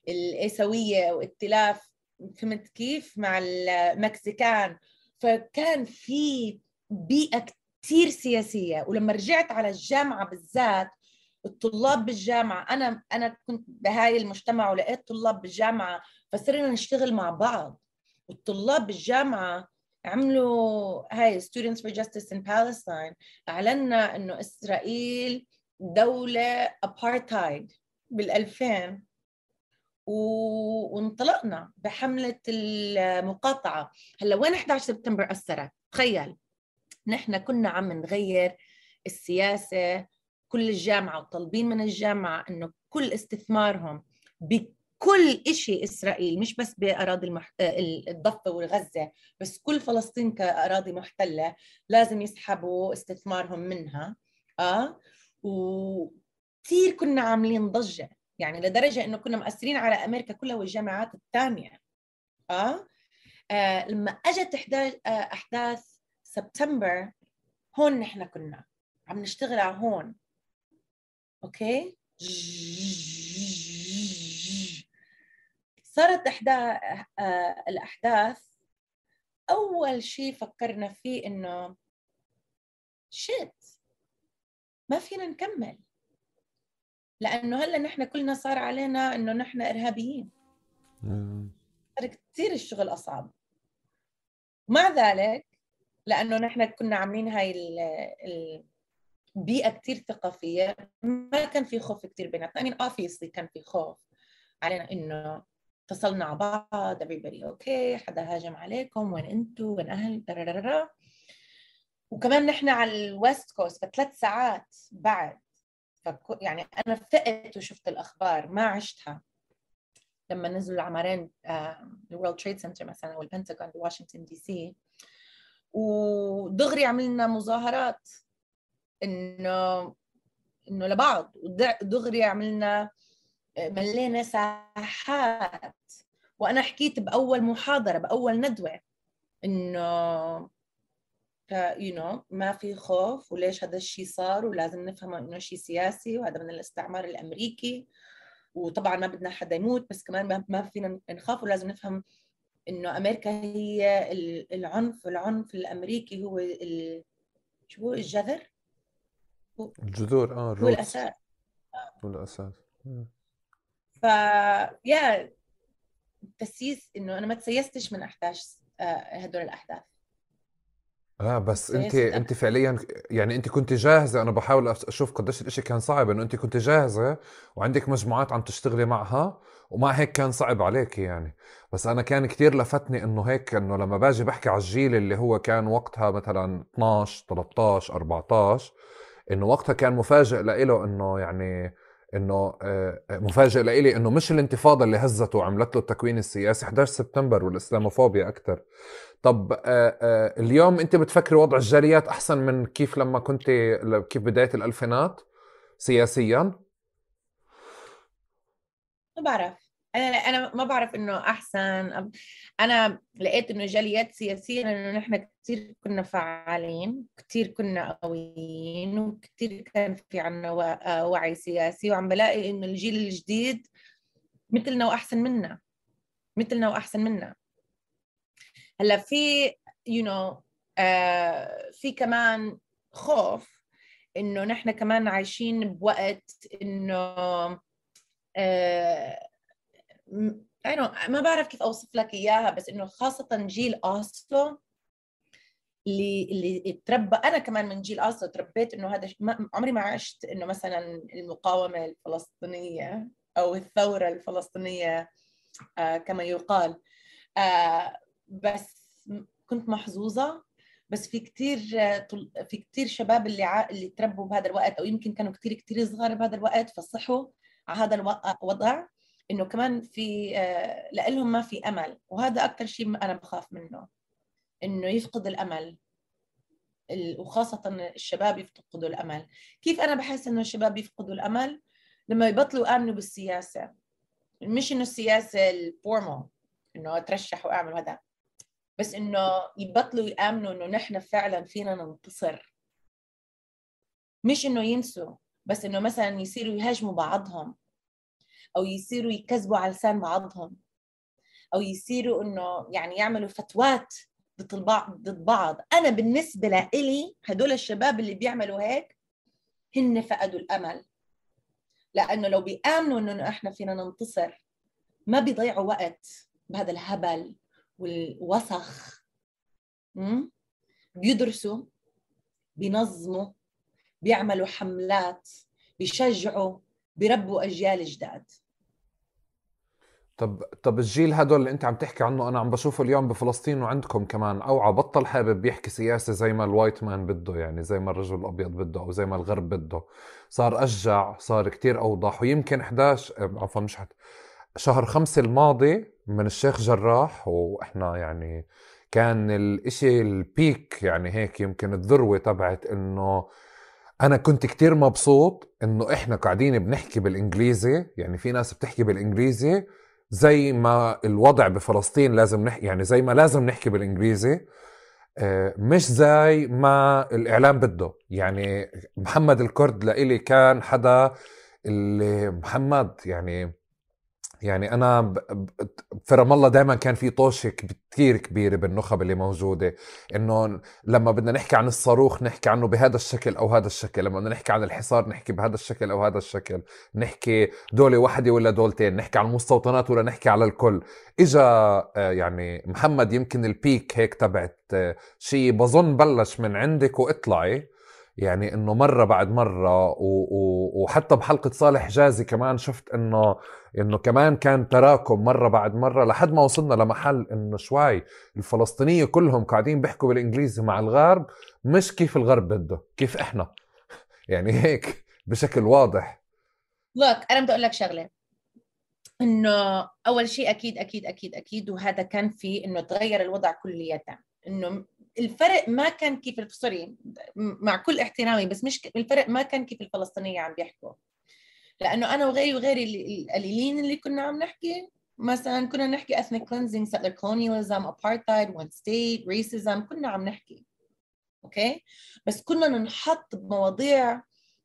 الآسيوية وائتلاف فهمت كيف؟ مع المكسيكان. فكان في بيئة كثير سياسية. ولما رجعت على الجامعة بالذات الطلاب بالجامعة أنا أنا كنت بهاي المجتمع ولقيت طلاب بالجامعة فصرنا نشتغل مع بعض. والطلاب بالجامعة عملوا هاي Students for Justice in Palestine أعلنا إنه إسرائيل دولة أبارتايد بال2000 وانطلقنا بحملة المقاطعة. هلا وين 11 سبتمبر أثرت؟ تخيل. نحن كنا عم نغير السياسة. كل الجامعة وطالبين من الجامعة إنه كل استثمارهم كل شيء إسرائيل مش بس بأراضي المح... الضفة وغزة بس كل فلسطين كأراضي محتلة لازم يسحبوا استثمارهم منها. آه؟ وكثير كنا عاملين ضجة يعني لدرجة إنه كنا مأثرين على أمريكا كلها والجامعات الثانية. آه, آه لما أحداث, آه أحداث سبتمبر هون نحن كنا. عم نشتغل على هون. okay؟ صارت أحداث آه، الأحداث. أول شيء فكرنا فيه إنه shit ما فينا نكمل. لأنه هلا نحن كلنا صار علينا إنه نحن إرهابيين. صار كثير الشغل أصعب. مع ذلك لأنه نحن كنا عاملين هاي البيئة كثير ثقافية ما كان في خوف كثير بيناتنا. I mean obviously كان في خوف علينا إنه اتصلنا على بعض everybody okay حدا هاجم عليكم وين أنتوا؟ وين أهل. وكمان نحن على ال West Coast فثلاث ساعات بعد. فك... يعني أنا فقت وشفت الأخبار ما عشتها. لما نزلوا العمارين ال World Trade Center مثلا والبنتاغون بواشنطن DC. ودغري عملنا مظاهرات انه إنه لبعض. ودغري عملنا ملينا ساحات. وأنا حكيت بأول محاضرة بأول ندوة إنه you know ما في خوف وليش هذا الشيء صار ولازم نفهم إنه شيء سياسي وهذا من الاستعمار الأمريكي وطبعا ما بدنا حدا يموت بس كمان ما فينا نخاف ولازم نفهم إنه أمريكا هي العنف العنف الأمريكي هو ال... شو هو الجذر؟ الجذور آه هو الأساس. هو الأساس. ف يا تسييس إنه أنا ما تسيستش من أحداث آه، هدول الأحداث. آه بس انت انت فعليا يعني انت كنت جاهزة. أنا بحاول أشوف قديش الإشي كان صعب إنه انت كنت جاهزة وعندك مجموعات عم تشتغلي معها ومع هيك كان صعب عليك يعني. بس أنا كان كتير لفتني إنه هيك إنه لما باجي بحكي على الجيل اللي هو كان وقتها مثلا 12 13 14 إنه وقتها كان مفاجئ لإله إنه يعني إنه آه، مفاجئ لإلي إنه مش الانتفاضة اللي هزته وعملت له التكوين السياسي 11 سبتمبر والإسلاموفوبيا أكثر طب آه، آه، اليوم أنت بتفكري وضع الجاليات أحسن من كيف لما كنت كيف بداية الألفينات سياسيا؟ ما بعرف. أنا أنا ما بعرف إنه أحسن. أنا لقيت إنه جاليات سياسيا إنه نحن كثير كنا فعالين كثير كنا قويين وكثير كان في عنا وعي سياسي وعم بلاقي إنه الجيل الجديد مثلنا وأحسن منا. مثلنا وأحسن منا. هلأ في يو you know, uh, في كمان خوف إنه نحن كمان عايشين بوقت إنه uh, ما بعرف كيف أوصف لك إياها بس إنه خاصة جيل أوسلو اللي اللي تربى أنا كمان من جيل أوسلو تربيت إنه هذا ما عمري ما عشت إنه مثلا المقاومة الفلسطينية أو الثورة الفلسطينية آه كما يقال. آه بس كنت محظوظة بس في كثير في كثير شباب اللي ع... اللي تربوا بهذا الوقت أو يمكن كانوا كثير كثير صغار بهذا الوقت فصحوا على هذا الوضع إنه كمان في آه، لهم ما في أمل. وهذا أكثر شيء أنا بخاف منه إنه يفقد الأمل. وخاصة الشباب يفقدوا الأمل. كيف أنا بحس إنه الشباب يفقدوا الأمل؟ لما يبطلوا يآمنوا بالسياسة. مش إنه السياسة الفورمال إنه أترشح وأعمل هذا بس إنه يبطلوا يآمنوا إنه نحن فعلا فينا ننتصر. مش إنه ينسوا بس إنه مثلا يصيروا يهاجموا بعضهم. أو يصيروا يكذبوا على لسان بعضهم أو يصيروا إنه يعني يعملوا فتوات ضد بعض. أنا بالنسبة لإلي هدول الشباب اللي بيعملوا هيك هن فقدوا الأمل. لأنه لو بيآمنوا إنه إحنا فينا ننتصر ما بيضيعوا وقت بهذا الهبل والوسخ. بيدرسوا بينظموا بيعملوا حملات بيشجعوا بيربوا أجيال جداد. طب طب الجيل هدول اللي انت عم تحكي عنه أنا عم بشوفه اليوم بفلسطين وعندكم كمان اوعى بطل حابب يحكي سياسة زي ما ال white man بده يعني زي ما الرجل الأبيض بده أو زي ما الغرب بده. صار أشجع صار كتير أوضح ويمكن 11 عفوا مش حد شهر خمسة الماضي من الشيخ جراح وإحنا يعني كان الإشي البيك يعني هيك يمكن الذروة تبعت إنه أنا كنت كتير مبسوط إنه إحنا قاعدين بنحكي بالإنجليزي يعني في ناس بتحكي بالإنجليزي زي ما الوضع بفلسطين لازم نحكي يعني زي ما لازم نحكي بالإنجليزي آه، مش زي ما الإعلام بده. يعني محمد الكرد لإلي كان حدا اللي محمد يعني يعني أنا في رام الله دائما كان في طوشه كثير كبيره بالنخب اللي موجودة إنه لما بدنا نحكي عن الصاروخ نحكي عنه بهذا الشكل أو هذا الشكل لما بدنا نحكي عن الحصار نحكي بهذا الشكل أو هذا الشكل نحكي دولة واحدة ولا دولتين نحكي عن المستوطنات ولا نحكي على الكل. إجا آه، يعني محمد يمكن البيك هيك تبعت آه، شيء بظن بلش من عندك وإطلعي. يعني إنه مرة بعد مرة و... و... وحتى بحلقة صالح جازي كمان شفت إنه إنه كمان كان تراكم مرة بعد مرة لحد ما وصلنا لمحل إنه شوي الفلسطينية كلهم قاعدين بيحكوا بالإنجليزي مع الغرب مش كيف الغرب بده كيف إحنا؟ يعني هيك بشكل واضح. لوك أنا بدي أقول لك شغلة. إنه أول شيء أكيد أكيد أكيد أكيد وهذا كان في إنه تغير الوضع كليا. إنه الفرق ما كان كيف سوري مع كل احترامي بس مش الفرق ما كان كيف الفلسطينية عم بيحكوا. لأنه أنا وغيري وغيري القليلين اللي كنا عم نحكي مثلا كنا نحكي ethnic cleansing settler colonialism apartheid one state racism كنا عم نحكي. okay بس كنا ننحط بمواضيع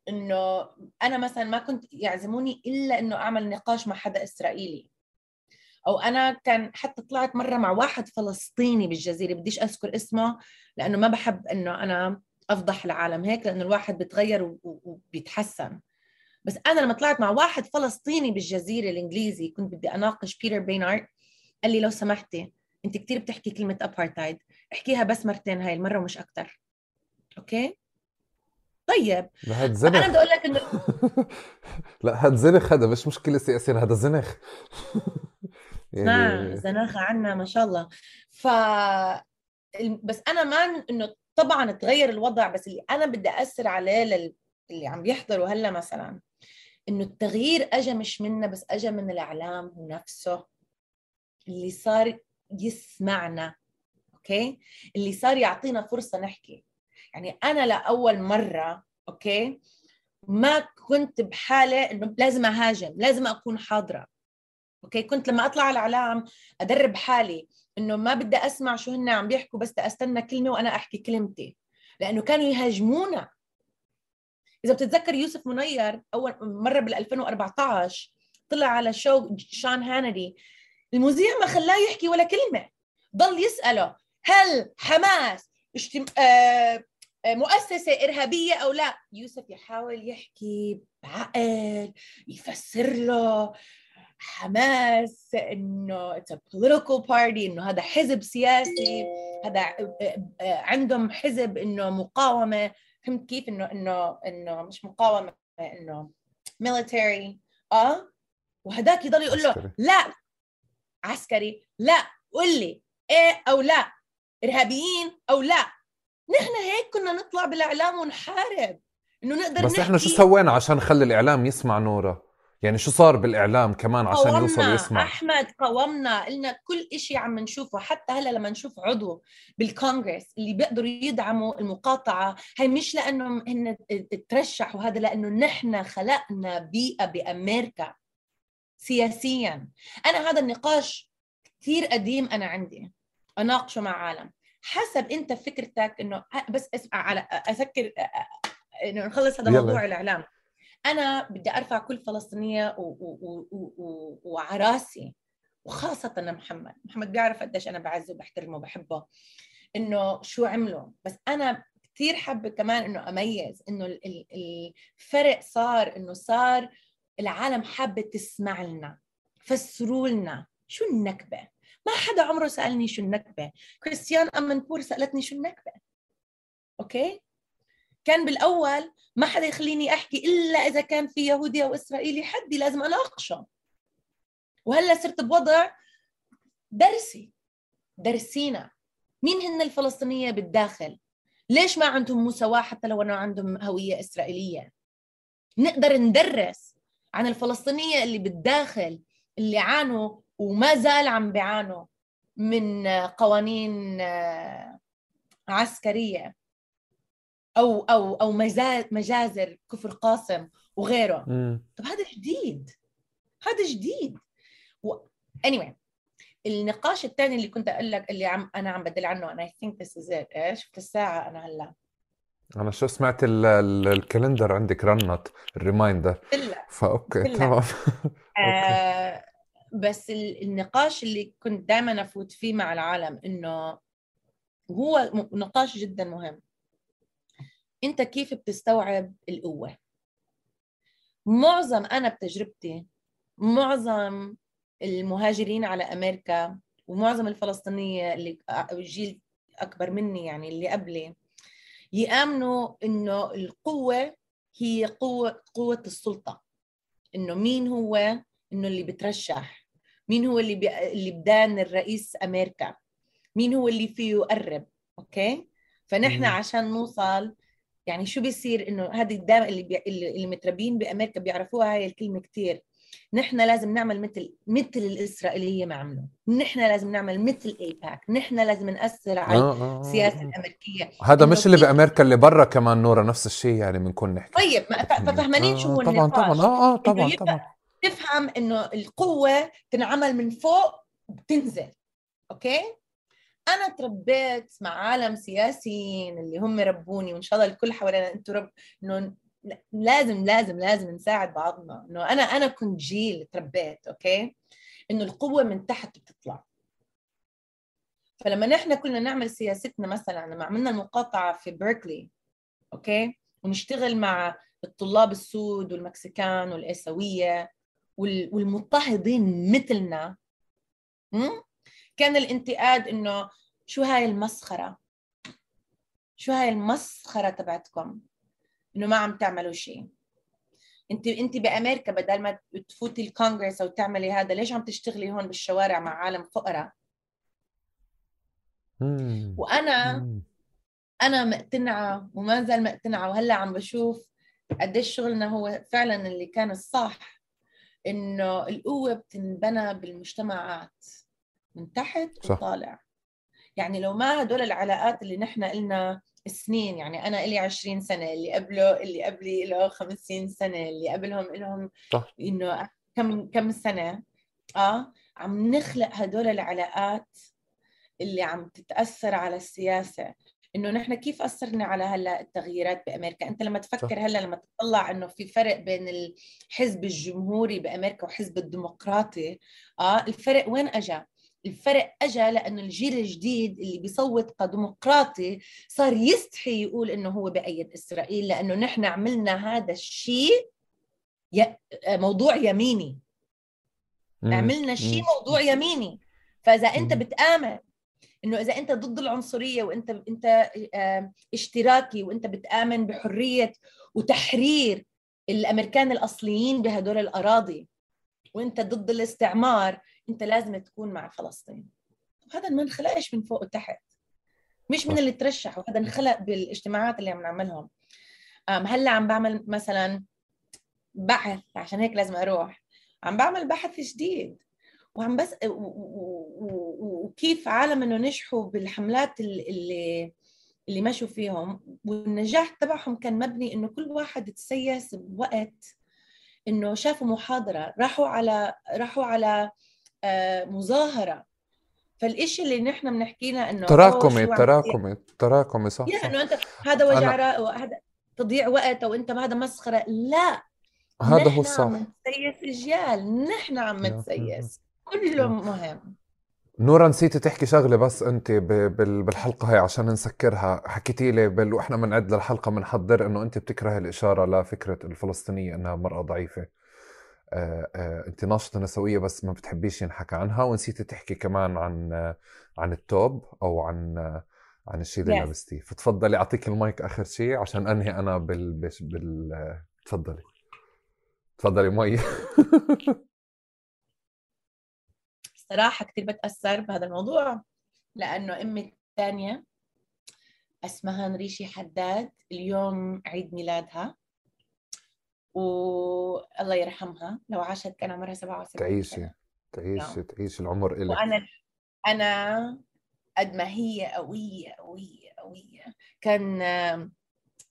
إنه أنا مثلا ما كنت يعزموني إلا إنه أعمل نقاش مع حدا إسرائيلي. أو أنا كان حتى طلعت مرة مع واحد فلسطيني بالجزيرة بديش أذكر اسمه لأنه ما بحب إنه أنا أفضح العالم هيك لأنه الواحد بيتغير وبيتحسن بس أنا لما طلعت مع واحد فلسطيني بالجزيرة الإنجليزي كنت بدي أناقش بيتر بينارت قال لي لو سمحتي أنت كثير بتحكي كلمة ابارتايد احكيها بس مرتين هاي المرة ومش أكثر okay؟ طيب. هاد زنخ. أنا بدي أقول لك إنه لا هاد زنخ هذا مش مشكلة سياسيه هذا زنخ. يعني... زناخة عنا ما شاء الله. ف بس أنا ما إنه طبعا تغير الوضع بس اللي أنا بدي اثر عليه لل... اللي عم بيحضروا هلأ مثلا إنه التغيير اجى مش منا بس اجى من الإعلام نفسه. اللي صار يسمعنا أوكي؟ اللي صار يعطينا فرصة نحكي. يعني أنا لأول مرة okay؟ ما كنت بحالة إنه لازم أهاجم لازم أكون حاضرة. okay؟ كنت لما أطلع على الإعلام أدرب حالي إنه ما بدي أسمع شو هن عم بيحكوا بس أستنى كلمة وأنا أحكي كلمتي. لأنه كانوا يهاجمونا. إذا بتتذكر يوسف منير أول مرة بال 2014 طلع على show شان هانيتي المذيع ما خلاه يحكي ولا كلمة. ضل يسأله هل حماس اجتم... آه... آه، مؤسسة إرهابية أو لا؟ يوسف يحاول يحكي بعقل يفسر له. حماس إنه اتس political party إنه هذا حزب سياسي هذا آه، آه، عندهم حزب إنه مقاومة. فهمت كيف؟ إنه إنه إنه مش مقاومة إنه military. آه وهداك يضل يقول له لا. عسكري. لا. قول لي. إيه أو لا. إرهابيين أو لا. نحن هيك كنا نطلع بالإعلام ونحارب. إنه نقدر بس نحكي. إحنا شو سوينا عشان نخلي الإعلام يسمع نورا يعني شو صار بالإعلام كمان عشان يوصل يسمع أحمد قومنا قلنا كل شيء عم نشوفه حتى هلا لما نشوف عضو بالكونغرس اللي بيقدروا يدعموا المقاطعة هي مش لأنه هن ترشحوا هذا لأنه نحن خلقنا بيئة بأمريكا سياسيا. أنا هذا النقاش كثير قديم أنا عندي أناقشه مع عالم. حسب أنت فكرتك إنه بس اسمع على اذكر إنه نخلص هذا موضوع الإعلام. أنا بدي أرفع كل فلسطينية وعراسي وخاصة محمد محمد بيعرف قديش أنا بعزه وبحترمه وبحبه إنه شو عملوا بس أنا كثير حابة كمان إنه أميز إنه الفرق صار إنه صار العالم حابة تسمع لنا فسروا لنا شو النكبة. ما حدا عمره سألني شو النكبة. كريستيان أمنبور سألتني شو النكبة. أوكي؟ كان بالأول ما حدا يخليني أحكي إلا إذا كان في يهودي أو إسرائيلي حدي لازم اناقشه وهلأ صرت بوضع درسي درسينا. مين هن الفلسطينية بالداخل؟ ليش ما عندهم مساواة حتى لو انه عندهم هوية إسرائيلية؟ نقدر ندرس عن الفلسطينية اللي بالداخل اللي عانوا وما زال عم بيعانوا من قوانين عسكرية. أو أو أو مجازر كفر قاسم وغيره. مم. طب هذا جديد. هذا جديد. و... anyway النقاش الثاني اللي كنت أقول لك اللي عم أنا عم بدل عنه أنا I think this is it شفت الساعة أنا هلا. أنا شو سمعت ال ال ال calendar عندك رنت ال reminder. ف okay تمام. آه بس النقاش اللي كنت دائما أفوت فيه مع العالم إنه هو نقاش جدا مهم. انت كيف بتستوعب القوة؟ معظم أنا بتجربتي معظم المهاجرين على أمريكا ومعظم الفلسطينية اللي جيل أكبر مني يعني اللي قبلي يآمنوا إنه القوة هي قوة قوة السلطة. إنه مين هو؟ إنه اللي بترشح. مين هو اللي بي... اللي بدان الرئيس أمريكا؟ مين هو اللي فيه يقرب okay؟ فنحن عشان نوصل يعني شو بيصير إنه هذه الدائما اللي بي... اللي متربيين بأمريكا بيعرفوها هاي الكلمة كثير نحن لازم نعمل مثل مثل الإسرائيلية ما عملوا. نحن لازم نعمل مثل ايباك نحن لازم نأثر على آه آه, آه، السياسة الأمريكية. هذا مش اللي بأمريكا اللي برا كمان نورا نفس الشيء يعني بنكون نحكي طيب ففهمانين آه شو هو طبعا طبعا. آه آه طبعا طبعا. تفهم إنه القوة تنعمل من فوق وبتنزل okay؟ أنا تربيت مع عالم سياسيين اللي هم ربوني وإن شاء الله الكل حوالينا أنتم رب إنه لازم لازم لازم نساعد بعضنا. إنه أنا أنا كنت جيل تربيت okay؟ إنه القوة من تحت بتطلع. فلما نحن كنا نعمل سياستنا مثلا لما عملنا المقاطعة في بيركلي okay؟ ونشتغل مع الطلاب السود والمكسيكان والاسيويه والمضطهدين مثلنا كان الانتقاد إنه شو هاي المسخرة؟ شو هاي المسخرة تبعتكم؟ إنه ما عم تعملوا شيء أنت أنت بأمريكا بدل ما تفوتي الكونغرس أو تعملي هذا ليش عم تشتغلي هون بالشوارع مع عالم فقراء؟ وأنا أنا مقتنعة وما زال مقتنعة وهلأ عم بشوف قديش شغلنا هو فعلا اللي كان الصح إنه القوة بتنبنى بالمجتمعات. من تحت صح. وطالع. يعني لو ما هدول العلاقات اللي نحن قلنا سنين يعني أنا لي 20 سنة اللي قبله اللي قبلي له 50 سنة اللي قبلهم لهم إنه كم كم سنة آه عم نخلق هدول العلاقات اللي عم تتأثر على السياسة. إنه نحن كيف أثرنا على هلأ التغييرات بأمريكا؟ أنت لما تفكر هلأ لما تطلع إنه في فرق بين الحزب الجمهوري بأمريكا وحزب الديمقراطي آه الفرق وين اجى الفرق اجى لأنه الجيل الجديد اللي بيصوت كديمقراطي صار يستحي يقول إنه هو بأيد إسرائيل لأنه نحن عملنا هذا الشيء موضوع يميني. عملنا شيء موضوع يميني. فإذا أنت بتآمن إنه إذا أنت ضد العنصرية وأنت أنت اشتراكي وأنت بتآمن بحرية وتحرير الأمريكان الأصليين بهدول الأراضي وأنت ضد الاستعمار انت لازم تكون مع فلسطين. وهذا ما انخلقش من فوق وتحت مش من اللي ترشح وهذا انخلق بالاجتماعات اللي عم نعملهم. هلا عم بعمل مثلا بحث عشان هيك لازم أروح. عم بعمل بحث جديد. وعم بس وكيف عالم إنه نجحوا بالحملات اللي اللي مشوا فيهم. والنجاح تبعهم كان مبني إنه كل واحد تسيس بوقت إنه شافوا محاضرة. راحوا على راحوا على مظاهرة. فالإشي اللي نحن بنحكينا إنه تراكمي تراكمي تراكمي صح, صح. إنه أنت هذا وجع وهذا تضييع وقت أو أنت هذا مسخرة لا. هذا هو الصح نحن عم نتسيس اجيال نحن عم نتسيس. كله مهم. نورا نسيتي تحكي شغلة بس أنت بالحلقة هاي عشان نسكرها. حكيتي لي بل وإحنا بنعد للحلقة بنحضر إنه أنت بتكره الإشارة لفكرة الفلسطينية إنها مرأة ضعيفة. آه، آه، انت ناشطه نسوية بس ما بتحبيش ينحكى عنها ونسيتي تحكي كمان عن عن الثوب أو عن عن الشيء اللي لابستيه. فتفضلي أعطيك المايك آخر شيء عشان أنهي أنا بال بال تفضلي. تفضلي مي. صراحة كثير بتأثر بهذا الموضوع لأنه أمي الثانية اسمها نريشي حداد اليوم عيد ميلادها. والله يرحمها لو عاشت كان عمرها 77 تعيشي تعيشي نعم. تعيشي العمر إلك. وأنا أنا قد ما هي قوية قوية قوية. كان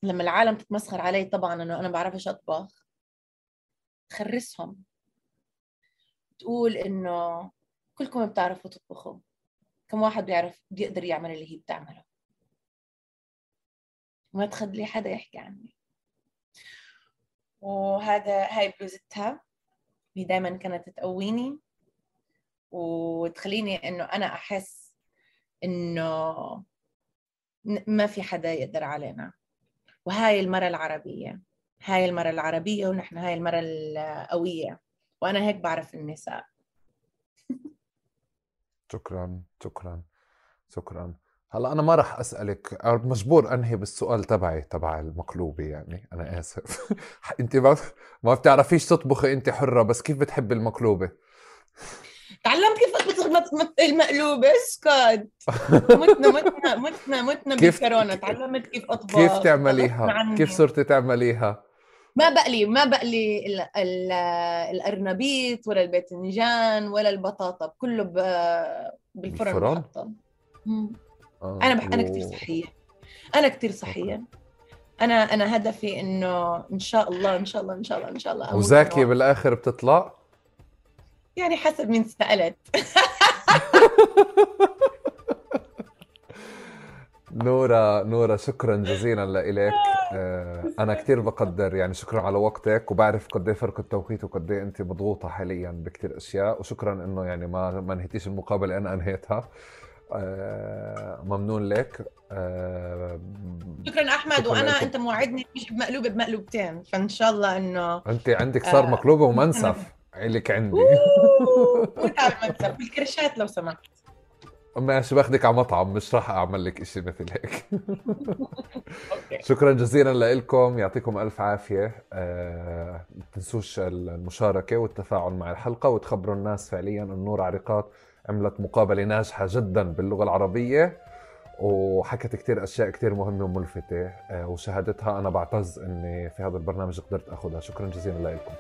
لما العالم تتمسخر علي طبعا إنه أنا بعرفش أطبخ خرسهم. تقول إنه كلكم بتعرفوا تطبخوا. كم واحد بيعرف بيقدر يعمل اللي هي بتعمله. ما تخلي حدا يحكي عني. وهذا هاي بلوزتها هي دائما كانت تقويني وتخليني إنه أنا أحس إنه ما في حدا يقدر علينا. وهاي المرة العربية. هاي المرة العربية ونحن هاي المرة القوية. وأنا هيك بعرف النساء. شكرا شكرا شكرا. هلا أنا ما راح أسألك مجبور أنهي بالسؤال تبعي تبع المقلوبة يعني أنا آسف. أنت ما ما بتعرفيش تطبخي أنت حرة بس كيف بتحبي المقلوبة؟ تعلمت كيف تطبخ المقلوبة اسكت. متنا متنا متنا متنا بالكورونا تعلمت كيف أطبخ. كيف تعمليها؟ كيف صرتي تعمليها؟ ما بقلي ما بقلي الأرنبيط ولا الباذنجان ولا البطاطا كله بالفرن آه. أنا بح... أنا كثير صحية. أنا كثير صحية. أنا أنا هدفي إنه إن شاء الله إن شاء الله إن شاء الله إن شاء الله وزاكية بالآخر بتطلع؟ يعني حسب مين سألت. نورا نورا شكرا جزيلا لك آه، أنا كثير بقدر يعني شكرا على وقتك وبعرف قد إيه فرق التوقيت وقد إيه أنت مضغوطة حاليا بكثير أشياء وشكرا إنه يعني ما ما نهيتيش المقابلة أنا أنهيتها. آه، ممنون لك. آه، شكرا أحمد شكرا وأنا لكم. أنت موعدني مش بمقلوبه بمقلوبتين فإن شاء الله إنه أنت عندك صار مقلوبة ومنسف عليك عندي. مو تعال منسف. بالكرشات لو سمحت. ماشي باخدك على مطعم مش راح أعمل لك شيء مثل هيك. شكرا جزيلا لكم يعطيكم ألف عافية. أه... تنسوش المشاركة والتفاعل مع الحلقة وتخبروا الناس فعليا ان نور عريقات عملت مقابلة ناجحة جدا باللغة العربية وحكت كثير أشياء كثير مهمة وملفتة أه وشهادتها أنا بعتز إني في هذا البرنامج قدرت آخذها. شكرا جزيلا لكم.